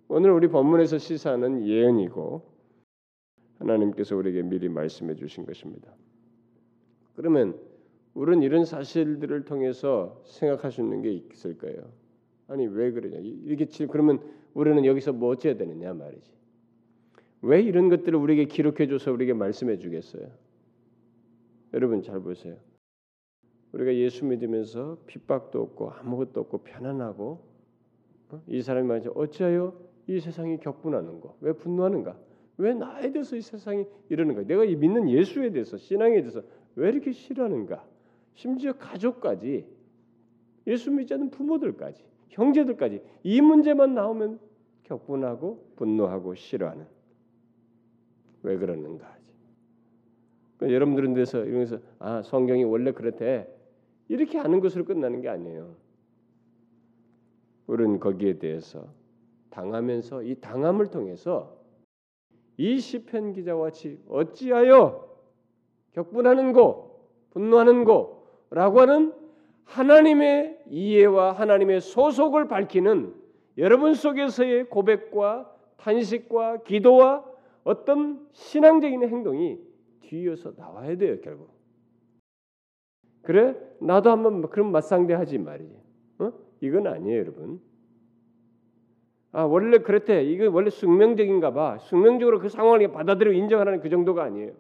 오늘 우리 본문에서 시사하는 예언이고 하나님께서 우리에게 미리 말씀해 주신 것입니다. 그러면 우리는 이런 사실들을 통해서 생각할 수 있는 게 있을 거예요. 아니 왜 그러냐? 이렇게 그러면 우리는 여기서 뭐 어찌해야 되느냐 말이지. 왜 이런 것들을 우리에게 기록해 줘서 우리에게 말씀해 주겠어요? 여러분 잘 보세요. 우리가 예수 믿으면서 핍박도 없고 아무것도 없고 편안하고 어? 이 사람이 말이죠. 어찌하여 이 세상이 격분하는가? 왜 분노하는가? 왜 나에 대해서 이 세상이 이러는가? 내가 이 믿는 예수에 대해서 신앙에 대해서 왜 이렇게 싫어하는가? 심지어 가족까지 예수 믿지 않는 부모들까지 형제들까지 이 문제만 나오면 격분하고 분노하고 싫어하는 왜 그러는가. 그러니까 여러분들은 데서 이러면서 아 성경이 원래 그렇대 이렇게 하는 것으로 끝나는 게 아니에요. 우리는 거기에 대해서 당하면서 이 당함을 통해서 이 시편 기자와 같이 어찌하여 격분하는 고 분노하는 고라고 하는 하나님의 이해와 하나님의 소속을 밝히는 여러분 속에서의 고백과 탄식과 기도와 어떤 신앙적인 행동이 뒤이어서 나와야 돼요 결국. 그래 나도 한번 그런 맞상대하지 말이지. 어? 이건 아니에요 여러분. 아 원래 그렇대. 이거 원래 숙명적인가 봐. 숙명적으로 그 상황을 받아들이고 인정하는 그 정도가 아니에요.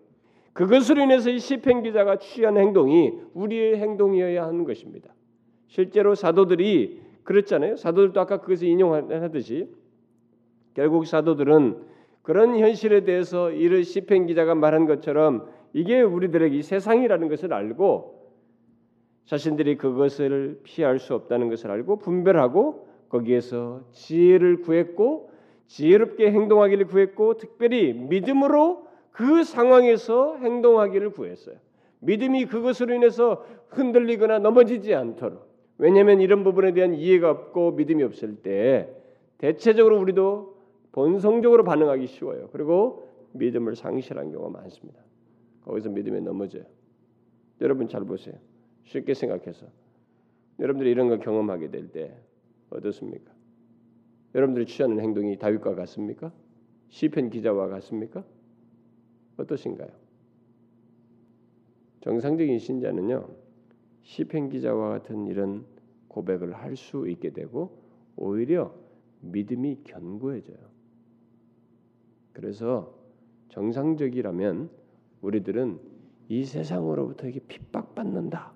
그것으로 인해서 이 시편 기자가 취한 행동이 우리의 행동이어야 하는 것입니다. 실제로 사도들이 그랬잖아요. 사도들도 아까 그것을 인용하듯이 결국 사도들은 그런 현실에 대해서 이를 시편 기자가 말한 것처럼 이게 우리들에게 세상이라는 것을 알고 자신들이 그것을 피할 수 없다는 것을 알고 분별하고 거기에서 지혜를 구했고 지혜롭게 행동하기를 구했고 특별히 믿음으로 그 상황에서 행동하기를 구했어요. 믿음이 그것으로 인해서 흔들리거나 넘어지지 않도록. 왜냐하면 이런 부분에 대한 이해가 없고 믿음이 없을 때 대체적으로 우리도 본성적으로 반응하기 쉬워요. 그리고 믿음을 상실한 경우가 많습니다. 거기서 믿음에 넘어져요. 여러분 잘 보세요. 쉽게 생각해서 여러분들이 이런 걸 경험하게 될 때 어떻습니까? 여러분들이 취하는 행동이 다윗과 같습니까? 시편 기자와 같습니까? 어떠신가요? 정상적인 신자는요 시편 기자와 같은 이런 고백을 할 수 있게 되고 오히려 믿음이 견고해져요. 그래서 정상적이라면 우리들은 이 세상으로부터 이게 핍박받는다.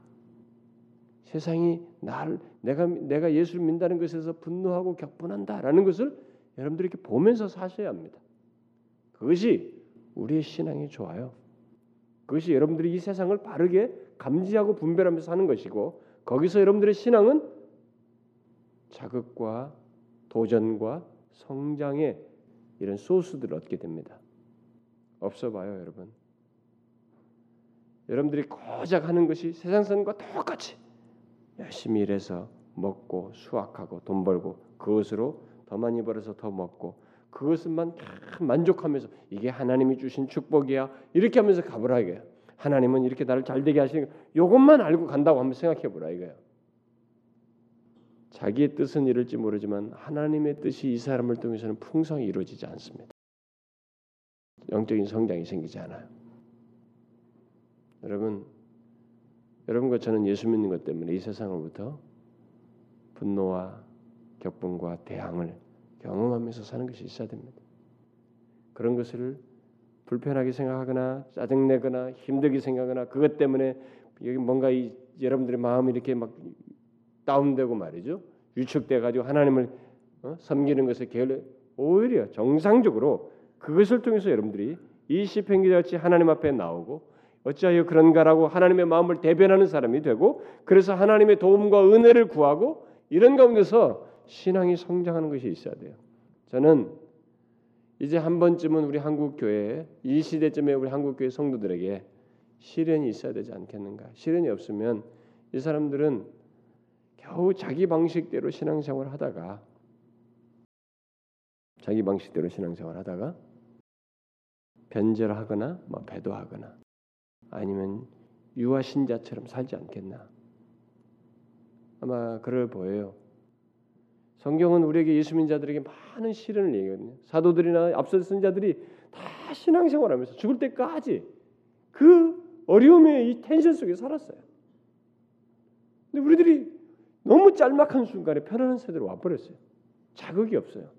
세상이 나를 내가 내가 예수를 믿는다는 것에서 분노하고 격분한다라는 것을 여러분들이 이렇게 보면서 사셔야 합니다. 그것이 우리의 신앙이 좋아요. 그것이 여러분들이 이 세상을 바르게 감지하고 분별하면서 사는 것이고 거기서 여러분들의 신앙은 자극과 도전과 성장의 이런 소스들을 얻게 됩니다. 없어 봐요, 여러분. 여러분들이 고작 하는 것이 세상 사는 것과 똑같이 열심히 일해서 먹고 수확하고 돈 벌고 그것으로 더 많이 벌어서 더 먹고 그것만 만족하면서 이게 하나님이 주신 축복이야 이렇게 하면서 가보라이거예요. 하나님은 이렇게 나를 잘 되게 하시는 거 이것만 알고 간다고 한번 생각해 보라 이거예요. 자기의 뜻은 이룰지 모르지만 하나님의 뜻이 이 사람을 통해서는 풍성히 이루어지지 않습니다. 영적인 성장이 생기지 않아요. 여러분, 여러분과 저는 예수 믿는 것 때문에 이 세상으로부터 분노와 격분과 대항을 경험하면서 사는 것이 있어야 됩니다. 그런 것을 불편하게 생각하거나 짜증내거나 힘들게 생각하거나 그것 때문에 여기 뭔가 이 여러분들의 마음이 이렇게 막 다운되고 말이죠. 유축돼 가지고 하나님을 어? 섬기는 것에 게을러 오히려 정상적으로 그것을 통해서 여러분들이 이 시편 기자같이 하나님 앞에 나오고 어찌하여 그런가라고 하나님의 마음을 대변하는 사람이 되고 그래서 하나님의 도움과 은혜를 구하고 이런 가운데서 신앙이 성장하는 것이 있어야 돼요. 저는 이제 한 번쯤은 우리 한국 교회 이 시대쯤에 우리 한국 교회 성도들에게 시련이 있어야 되지 않겠는가? 시련이 없으면 이 사람들은 겨우 자기 방식대로 신앙생활 하다가 자기 방식대로 신앙생활 하다가 변절하거나 뭐 배도하거나 아니면 유아 신 자처럼 살지 않겠나 아마 그럴 보여요. 성경은 우리에게 예수 믿는 자들에게 많은 시련을 얘기하거든요. 사도들이나 앞서 쓴 자들이 다 신앙생활하면서 죽을 때까지 그 어려움의 이 텐션 속에 살았어요. 근데 우리들이 너무 짤막한 순간에 편안한 세대로 와버렸어요. 자극이 없어요.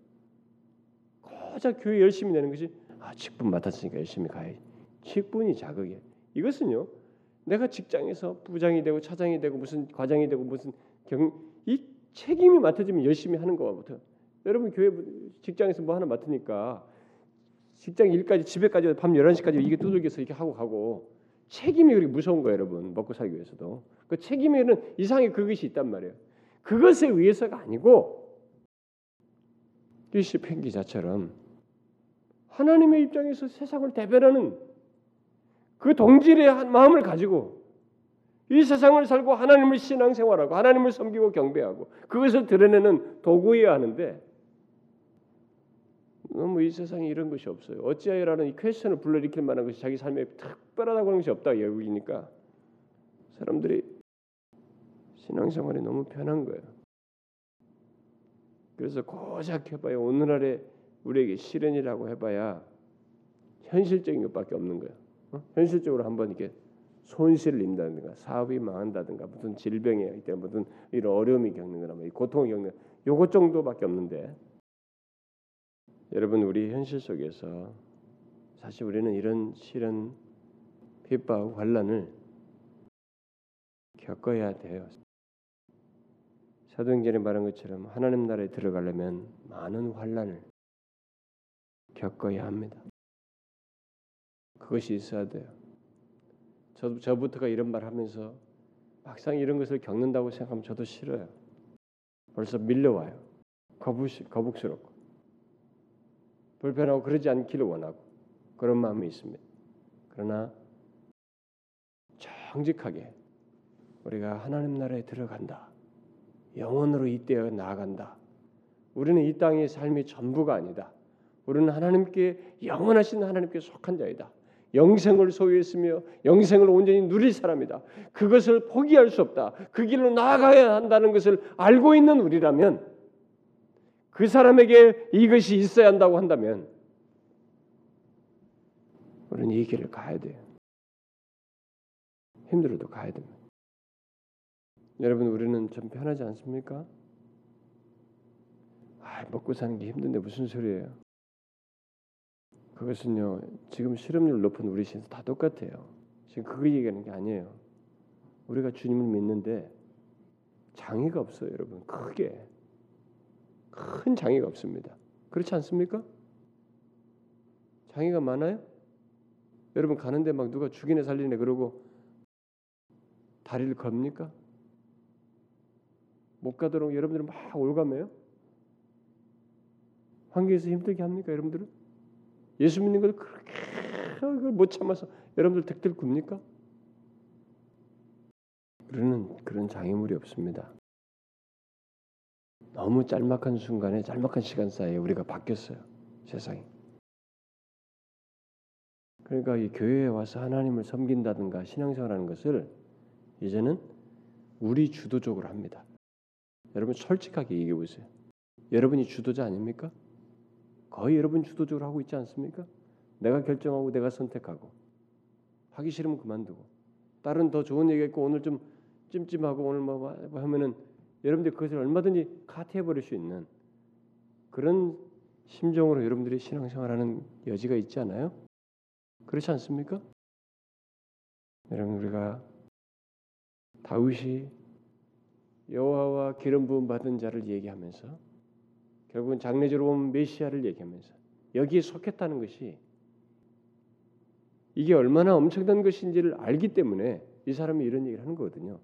고작 교회 열심히 내는 것이 아 직분 맡았으니까 열심히 가야지. 직분이 자극이에요. 이것은요 내가 직장에서 부장이 되고 차장이 되고 무슨 과장이 되고 무슨 경, 이 책임이 맡아지면 열심히 하는 거부터 여러분 교회 직장에서 뭐 하나 맡으니까 직장 일까지 집에까지 밤 11시까지 이게 두들겨서 이렇게 하고 가고 책임이 그렇게 무서운 거예요, 여러분. 먹고 살기 위해서도. 그 책임에는 이상의 그것이 있단 말이에요. 그것에 의해서가 아니고 리시 팽기자처럼 하나님의 입장에서 세상을 대변하는 그 동질의 마음을 가지고 이 세상을 살고 하나님을 신앙생활하고 하나님을 섬기고 경배하고 그것을 드러내는 도구여야 하는데 너무 이 세상에 이런 것이 없어요. 어찌하여라는 이 퀘스천을 불러일으킬 만한 것이 자기 삶에 특별하다고 하는 것이 없다 여기니까 사람들이 신앙생활이 너무 편한 거예요. 그래서 고작 해봐야 오늘날에 우리에게 실현이라고 해봐야 현실적인 것밖에 없는 거예요. 어? 현실적으로 한번 이렇게 손실을 입는다든가 사업이 망한다든가 무슨 질병에 이때 무슨 이런 어려움이 겪는 뭐 고통을 겪는 요것 정도밖에 없는데 여러분 우리 현실 속에서 사실 우리는 이런 실현 핍박 환란을 겪어야 돼요. 사도행전에 말한 것처럼 하나님 나라에 들어가려면 많은 환란을 겪어야 합니다. 그것이 있어야 돼요. 저 저부터가 이런 말 하면서 막상 이런 것을 겪는다고 생각하면 저도 싫어요. 벌써 밀려와요. 거북 거북스럽고. 불편하고 그러지 않기를 원하고 그런 마음이 있습니다. 그러나 정직하게 우리가 하나님 나라에 들어간다. 영원으로 이 때에 나아간다. 우리는 이 땅의 삶이 전부가 아니다. 우리는 하나님께 영원하신 하나님께 속한 자이다. 영생을 소유했으며 영생을 온전히 누릴 사람이다. 그것을 포기할 수 없다. 그 길로 나아가야 한다는 것을 알고 있는 우리라면 그 사람에게 이것이 있어야 한다고 한다면 우리는 이 길을 가야 돼요. 힘들어도 가야 됩니다. 여러분 우리는 좀 편하지 않습니까? 아, 먹고 사는 게 힘든데 무슨 소리예요? 그것은요 지금 실업률 높은 우리 시에서 다 똑같아요. 지금 그거 얘기하는 게 아니에요. 우리가 주님을 믿는데 장애가 없어요, 여러분. 크게 큰 장애가 없습니다. 그렇지 않습니까? 장애가 많아요? 여러분 가는데 막 누가 죽이네 살리네 그러고 다리를 겁니까? 못 가도록 여러분들은 막 올가매요? 환경에서 힘들게 합니까, 여러분들은? 예수 믿는 걸 그렇게 그걸 못 참아서 여러분들 득들 굽니까? 우리는 그런 장애물이 없습니다. 너무 짤막한 순간에 짤막한 시간 사이에 우리가 바뀌었어요. 세상이. 그러니까 이 교회에 와서 하나님을 섬긴다든가 신앙생활하는 것을 이제는 우리 주도적으로 합니다. 여러분 솔직하게 얘기해 보세요. 여러분이 주도자 아닙니까? 거의 여러분 주도적으로 하고 있지 않습니까? 내가 결정하고 내가 선택하고 하기 싫으면 그만두고 다른 더 좋은 얘기가 있고 오늘 좀 찜찜하고 오늘 뭐, 뭐 하면은 여러분들이 그것을 얼마든지 카트해 버릴 수 있는 그런 심정으로 여러분들이 신앙생활하는 여지가 있지 않아요? 그렇지 않습니까? 여러분 우리가 다윗이 여호와와 기름 부음 받은 자를 얘기하면서 결국은 장례제로 온 메시아를 얘기하면서 여기에 속했다는 것이 이게 얼마나 엄청난 것인지를 알기 때문에 이 사람이 이런 얘기를 하는 거거든요.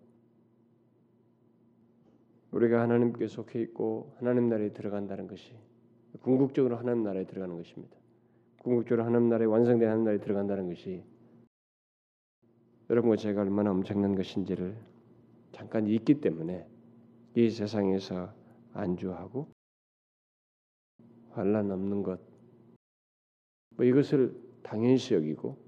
우리가 하나님께 속해 있고 하나님 나라에 들어간다는 것이 궁극적으로 하나님 나라에 들어가는 것입니다. 궁극적으로 하나님 나라에 완성된 하나님 나라에 들어간다는 것이 여러분과 제가 얼마나 엄청난 것인지를 잠깐 잊기 때문에 이 세상에서 안주하고 환란 없는 것, 뭐 이것을 당연시 여기고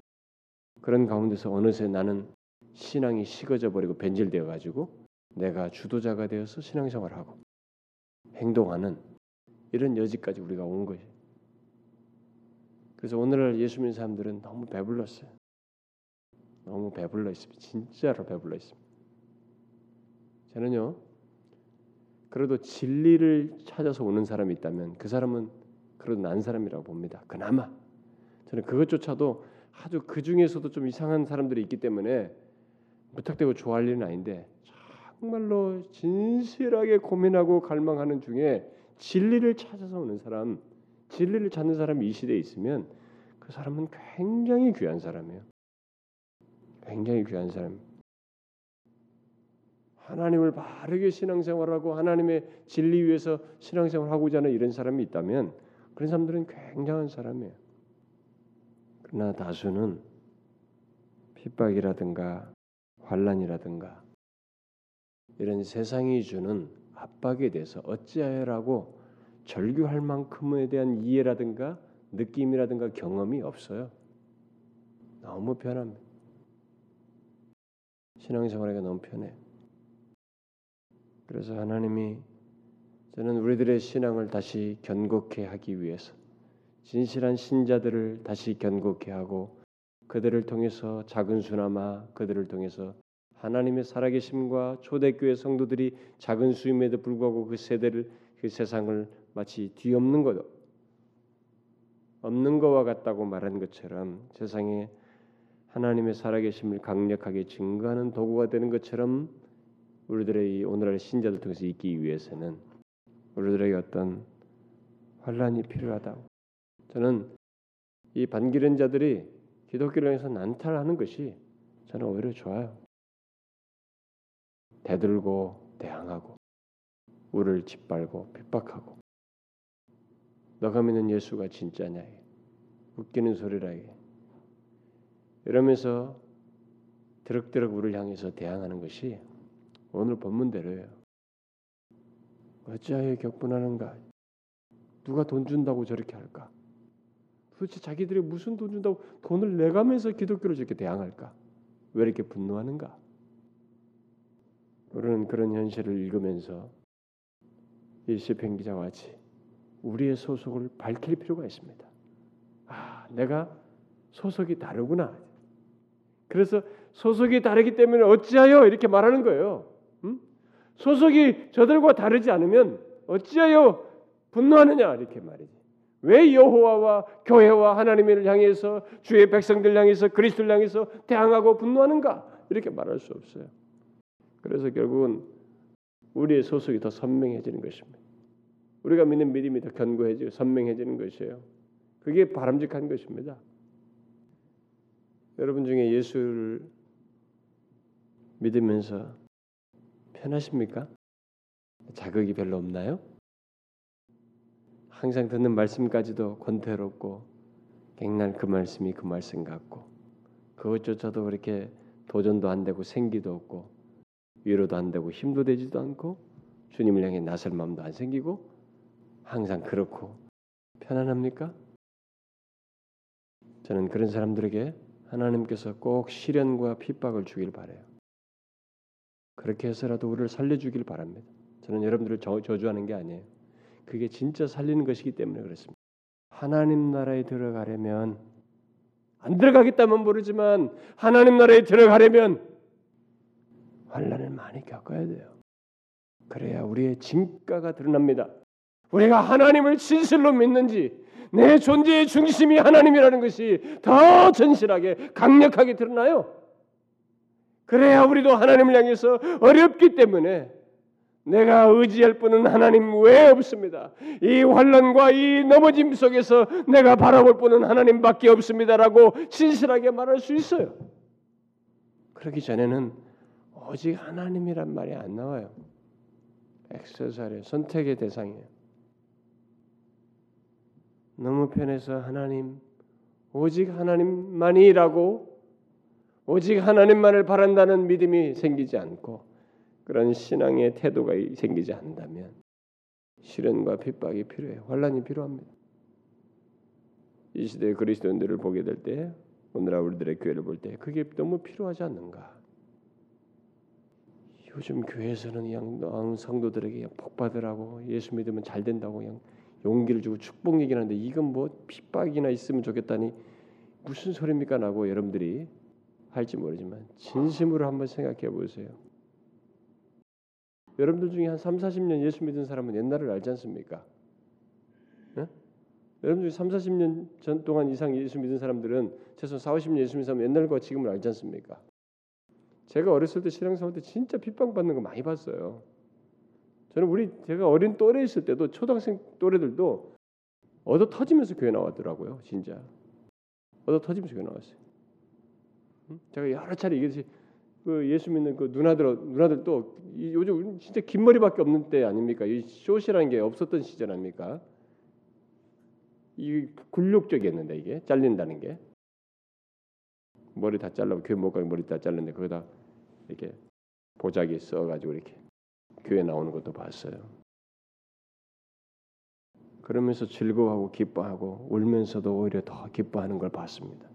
그런 가운데서 어느새 나는 신앙이 식어져 버리고 변질되어 가지고 내가 주도자가 되어서 신앙생활하고 행동하는 이런 여지까지 우리가 온 것이. 그래서 오늘날 예수 믿는 사람들은 너무 배불렀어요. 너무 배불러 있습니다. 진짜로 배불러 있습니다. 저는요. 그래도 진리를 찾아서 오는 사람이 있다면 그 사람은 그래도 난 사람이라고 봅니다. 그나마 저는 그것조차도 아주 그 중에서도 좀 이상한 사람들이 있기 때문에 무턱대고 좋아할 일은 아닌데 정말로 진실하게 고민하고 갈망하는 중에 진리를 찾아서 오는 사람, 진리를 찾는 사람이 이 시대에 있으면 그 사람은 굉장히 귀한 사람이에요. 굉장히 귀한 사람. 하나님을 바르게 신앙생활하고 하나님의 진리 위해서 신앙생활하고자 하는 이런 사람이 있다면 그런 사람들은 굉장한 사람이에요. 그러나 다수는 핍박이라든가 환란이라든가 이런 세상이 주는 압박에 대해서 어찌하여라고 절규할 만큼에 대한 이해라든가 느낌이라든가 경험이 없어요. 너무 편합니다. 신앙생활하기가 너무 편해. 그래서 하나님이 저는 우리들의 신앙을 다시 견고케 하기 위해서 진실한 신자들을 다시 견고케 하고 그들을 통해서 작은 수나마 그들을 통해서 하나님의 살아계심과 초대교회 성도들이 작은 수임에도 불구하고 그 세대를 그 세상을 마치 뒤엎는 것 없는 것과 같다고 말한 것처럼 세상에 하나님의 살아계심을 강력하게 증거하는 도구가 되는 것처럼 우리들의 이 오늘날 신자들 통해서 있기 위해서는 우리들에게 어떤 환란이 필요하다고 저는 이 반기른 자들이 기독교를 해서 난탈하는 것이 저는 오히려 좋아요. 대들고 대항하고 우를 짓밟고 핍박하고 너가 믿는 예수가 진짜냐 웃기는 소리라 이게 이러면서 드럭드럭 우를 향해서 대항하는 것이 오늘 본문대로예요. 어찌하여 격분하는가? 누가 돈 준다고 저렇게 할까? 도대체 자기들이 무슨 돈 준다고 돈을 내가면서 기독교를 저렇게 대항할까? 왜 이렇게 분노하는가? 우리는 그런 현실을 읽으면서 이 시편 기자와 같이 우리의 소속을 밝힐 필요가 있습니다. 아, 내가 소속이 다르구나. 그래서 소속이 다르기 때문에 어찌하여 이렇게 말하는 거예요. 음? 소속이 저들과 다르지 않으면 어찌하여 분노하느냐 이렇게 말이지. 왜 여호와와 교회와 하나님을 향해서 주의 백성들 향해서 그리스도를 향해서 대항하고 분노하는가 이렇게 말할 수 없어요. 그래서 결국은 우리의 소속이 더 선명해지는 것입니다. 우리가 믿는 믿음이 더 견고해지고 선명해지는 것이에요. 그게 바람직한 것입니다. 여러분 중에 예수를 믿으면서 편하십니까? 자극이 별로 없나요? 항상 듣는 말씀까지도 권태롭고 갱날 그 말씀이 그 말씀 같고 그것조차도 그렇게 도전도 안 되고 생기도 없고 위로도 안 되고 힘도 되지도 않고 주님을 향해 나설 마음도 안 생기고 항상 그렇고 편안합니까? 저는 그런 사람들에게 하나님께서 꼭 시련과 핍박을 주길 바래요. 그렇게 해서라도 우리를 살려주길 바랍니다. 저는 여러분들을 저주하는 게 아니에요. 그게 진짜 살리는 것이기 때문에 그렇습니다. 하나님 나라에 들어가려면 안 들어가겠다면 모르지만 하나님 나라에 들어가려면 환란을 많이 겪어야 돼요. 그래야 우리의 진가가 드러납니다. 우리가 하나님을 진실로 믿는지 내 존재의 중심이 하나님이라는 것이 더 진실하게 강력하게 드러나요. 그래야 우리도 하나님을 향해서 어렵기 때문에 내가 의지할 분은 하나님 외에 없습니다. 이 환란과 이 넘어짐 속에서 내가 바라볼 분은 하나님밖에 없습니다라고 진실하게 말할 수 있어요. 그러기 전에는 오직 하나님이란 말이 안 나와요. 액세서리 선택의 대상이에요. 너무 편해서 하나님 오직 하나님만이라고 오직 하나님만을 바란다는 믿음이 생기지 않고 그런 신앙의 태도가 생기지 않는다면 시련과 핍박이 필요해요. 환란이 필요합니다. 이 시대의 그리스도인들을 보게 될 때, 오늘날 우리들의 교회를 볼 때 그게 너무 필요하지 않는가? 요즘 교회에서는 그냥 성도들에게 복 받으라고 예수 믿으면 잘 된다고 그냥 용기를 주고 축복 얘기하는데 이건 뭐 핍박이나 있으면 좋겠다니 무슨 소리입니까? 라고 여러분들이 할지 모르지만 진심으로 한번 생각해 보세요. 여러분들 중에 한 3, 40년 예수 믿은 사람은 옛날을 알지 않습니까? 네? 여러분 중에 3, 40년 전 동안 이상 예수 믿은 사람들은 최소 4, 50년 예수 믿은 사람은 옛날과 지금을 알지 않습니까? 제가 어렸을 때 신앙생활 때 진짜 핍박받는 거 많이 봤어요. 저는 우리 제가 어린 또래 있을 때도 초등학생 또래들도 얻어 터지면서 교회 나왔더라고요. 진짜 얻어 터지면서 교회 나왔어요. 제가 여러 차례 얘기했듯이 그 예수 믿는 그 누나들 누나들도 요즘 진짜 긴 머리밖에 없는 때 아닙니까? 이 숏이라는 게 없었던 시절 아닙니까? 이 굴욕적이었는데 이게 잘린다는 게 머리 다 잘라고 교회 못 가게 머리 다 잘랐는데 거기다 이렇게 보자기 써가지고 이렇게 교회 나오는 것도 봤어요. 그러면서 즐거워하고 기뻐하고 울면서도 오히려 더 기뻐하는 걸 봤습니다.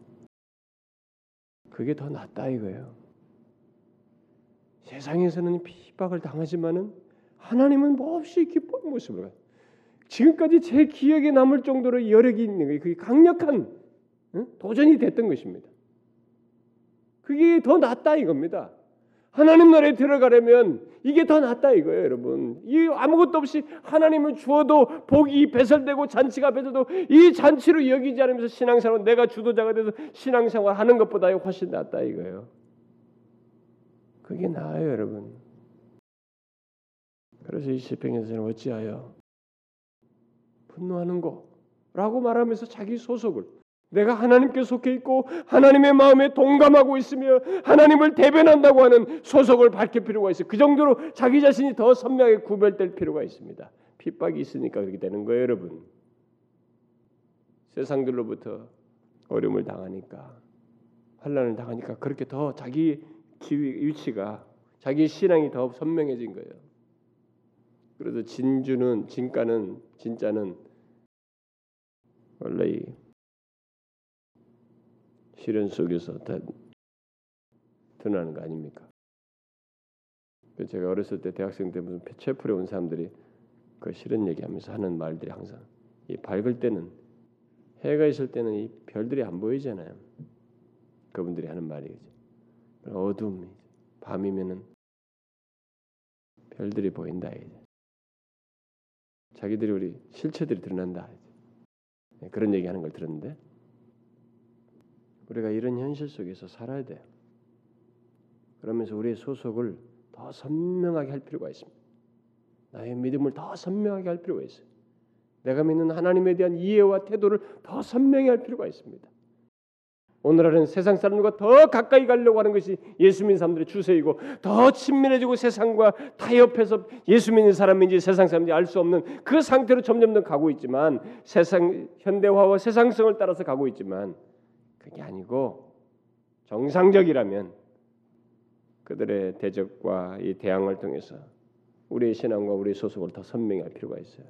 그게 더 낫다 이거예요. 세상에서는 핍박을 당하지만은 하나님은 몹시 기쁜 모습을 지금까지 제 기억에 남을 정도로 여력이 있는 거예요. 그게 강력한 도전이 됐던 것입니다. 그게 더 낫다 이겁니다. 하나님 나라에 들어가려면 이게 더 낫다 이거예요, 여러분. 이 아무것도 없이 하나님을 주어도 복이 배설되고 잔치가 배설도 이 잔치로 여기지 않으면서 신앙생활 내가 주도자가 돼서 신앙생활 하는 것보다 훨씬 낫다 이거예요. 그게 나아요, 여러분. 그래서 이 시편에서는 어찌하여 분노하는 거라고 말하면서 자기 소속을 내가 하나님께 속해 있고 하나님의 마음에 동감하고 있으며 하나님을 대변한다고 하는 소속을 밝힐 필요가 있어요. 그 정도로 자기 자신이 더 선명하게 구별될 필요가 있습니다. 핍박이 있으니까 그렇게 되는 거예요, 여러분. 세상들로부터 어려움을 당하니까 환란을 당하니까 그렇게 더 자기 기위 위치가 자기 신앙이 더 선명해진 거예요. 그래서 진주는 진가는 진짜는 원래 이 시련 속에서 다 드러나는 거 아닙니까? 그 제가 어렸을 때 대학생 때 무슨 체풀에 온 사람들이 그 시련 얘기하면서 하는 말들이 항상 이 밝을 때는 해가 있을 때는 이 별들이 안 보이잖아요. 그분들이 하는 말이죠. 어둠, 밤이면은 별들이 보인다 이제. 자기들이 우리 실체들이 드러난다. 네, 그런 얘기하는 걸 들었는데 우리가 이런 현실 속에서 살아야 돼요. 그러면서 우리의 소속을 더 선명하게 할 필요가 있습니다. 나의 믿음을 더 선명하게 할 필요가 있어요. 내가 믿는 하나님에 대한 이해와 태도를 더 선명히 할 필요가 있습니다. 오늘날은 세상 사람들과 더 가까이 가려고 하는 것이 예수 믿는 사람들의 추세이고 더 친밀해지고 세상과 타협해서 예수 믿는 사람인지 세상 사람인지 알 수 없는 그 상태로 점점 더 가고 있지만 세상 현대화와 세상성을 따라서 가고 있지만 그게 아니고 정상적이라면 그들의 대적과 이 대항을 통해서 우리의 신앙과 우리의 소속을 더 선명히 할 필요가 있어요.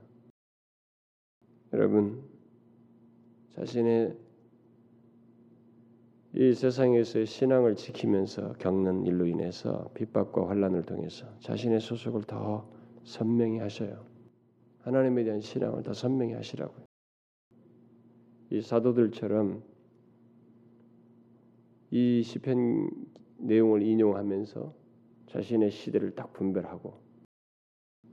여러분 자신의 이 세상에서의 신앙을 지키면서 겪는 일로 인해서 핍박과 환란을 통해서 자신의 소속을 더 선명히 하셔요. 하나님에 대한 신앙을 더 선명히 하시라고요. 이 사도들처럼 이 시편 내용을 인용하면서 자신의 시대를 딱 분별하고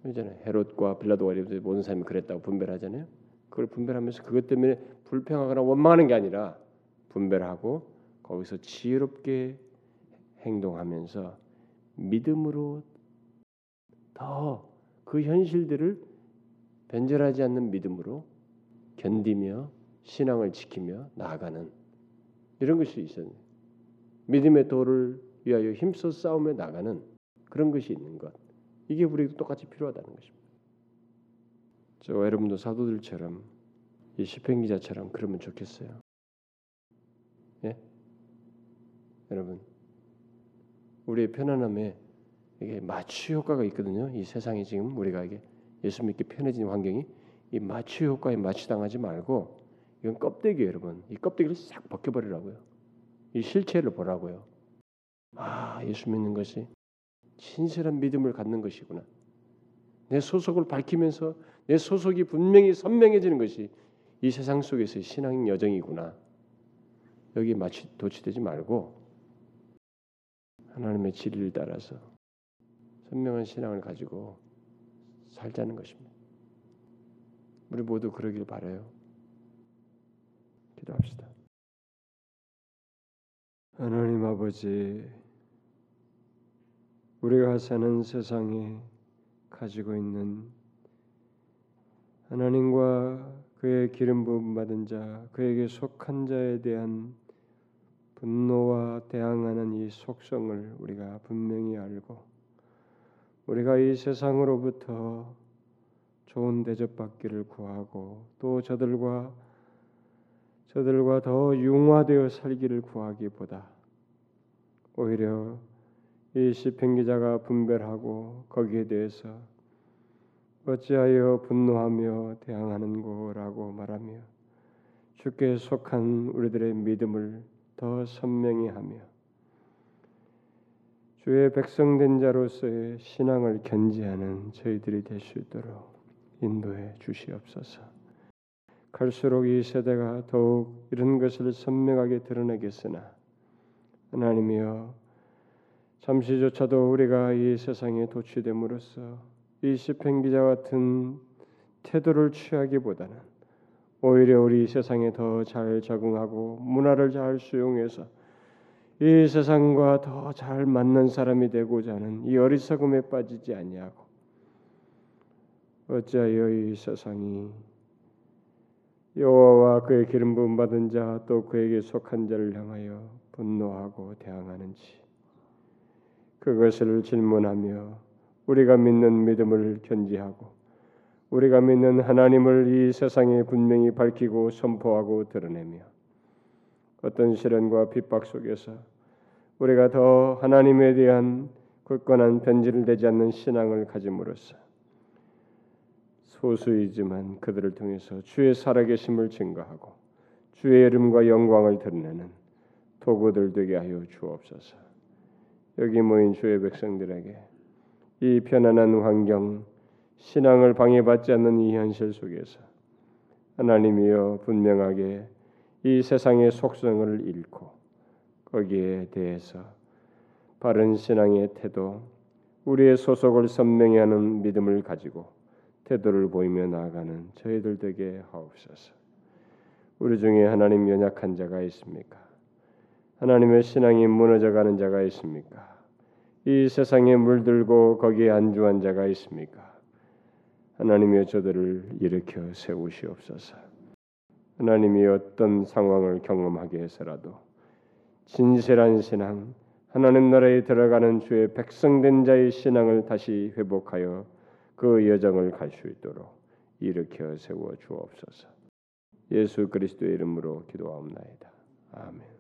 그잖아요. 헤롯과 빌라도가 모든 사람이 그랬다고 분별하잖아요. 그걸 분별하면서 그것 때문에 불평하거나 원망하는 게 아니라 분별하고 거기서 지혜롭게 행동하면서 믿음으로 더 그 현실들을 변절하지 않는 믿음으로 견디며 신앙을 지키며 나아가는 이런 것이 있었네. 믿음의 도를 위하여 힘써 싸움에 나가는 그런 것이 있는 것. 이게 우리도 똑같이 필요하다는 것입니다. 저 여러분도 사도들처럼 이 시편 기자처럼 그러면 좋겠어요. 예? 여러분 우리의 편안함에 이게 마취 효과가 있거든요. 이 세상이 지금 우리가 이게 예수 믿기 편해진 환경이 이 마취 효과에 마취당하지 말고 이건 껍데기 여러분. 이 껍데기를 싹 벗겨버리라고요. 이 실체를 보라고요. 아 예수 믿는 것이 진실한 믿음을 갖는 것이구나. 내 소속을 밝히면서 내 소속이 분명히 선명해지는 것이 이 세상 속에서의 신앙 여정이구나. 여기 마치 도취되지 말고 하나님의 진리를 따라서 선명한 신앙을 가지고 살자는 것입니다. 우리 모두 그러길 바래요. 기도합시다. 하나님 아버지, 우리가 사는 세상에 가지고 있는 하나님과 그의 기름 부음 받은 자, 그에게 속한 자에 대한 분노와 대항하는 이 속성을 우리가 분명히 알고 우리가 이 세상으로부터 좋은 대접받기를 구하고 또 저들과 저들과 더 융화되어 살기를 구하기보다 오히려 이 시편 기자가 분별하고 거기에 대해서 어찌하여 분노하며 대항하는 거라고 말하며 주께 속한 우리들의 믿음을 더 선명히 하며 주의 백성된 자로서의 신앙을 견지하는 저희들이 될 수 있도록 인도해 주시옵소서. 갈수록 이 세대가 더욱 이런 것을 선명하게 드러내겠으나 하나님이여 잠시조차도 우리가 이 세상에 도취됨으로써 이 시편 기자 같은 태도를 취하기보다는 오히려 우리 세상에 더 잘 적응하고 문화를 잘 수용해서 이 세상과 더 잘 맞는 사람이 되고자 하는 이 어리석음에 빠지지 아니하고 어찌하여 이 세상이 여호와와 그의 기름 부음 받은 자 또 그에게 속한 자를 향하여 분노하고 대항하는지. 그것을 질문하며 우리가 믿는 믿음을 견지하고 우리가 믿는 하나님을 이 세상에 분명히 밝히고 선포하고 드러내며 어떤 시련과 핍박 속에서 우리가 더 하나님에 대한 굳건한 변질을 되지 않는 신앙을 가짐으로써 소수이지만 그들을 통해서 주의 살아계심을 증거하고 주의 이름과 영광을 드러내는 도구들 되게 하여 주옵소서. 여기 모인 주의 백성들에게 이 편안한 환경, 신앙을 방해받지 않는 이 현실 속에서 하나님이여 분명하게 이 세상의 속성을 잃고 거기에 대해서 바른 신앙의 태도, 우리의 소속을 선명히 하는 믿음을 가지고 태도를 보이며 나아가는 저희들 되게 하옵소서. 우리 중에 하나님 연약한 자가 있습니까? 하나님의 신앙이 무너져가는 자가 있습니까? 이 세상에 물들고 거기에 안주한 자가 있습니까? 하나님의 저들을 일으켜 세우시옵소서. 하나님이 어떤 상황을 경험하게 해서라도 진실한 신앙, 하나님 나라에 들어가는 주의 백성된 자의 신앙을 다시 회복하여 그 여정을 갈 수 있도록 일으켜 세워 주옵소서. 예수 그리스도의 이름으로 기도하옵나이다. 아멘.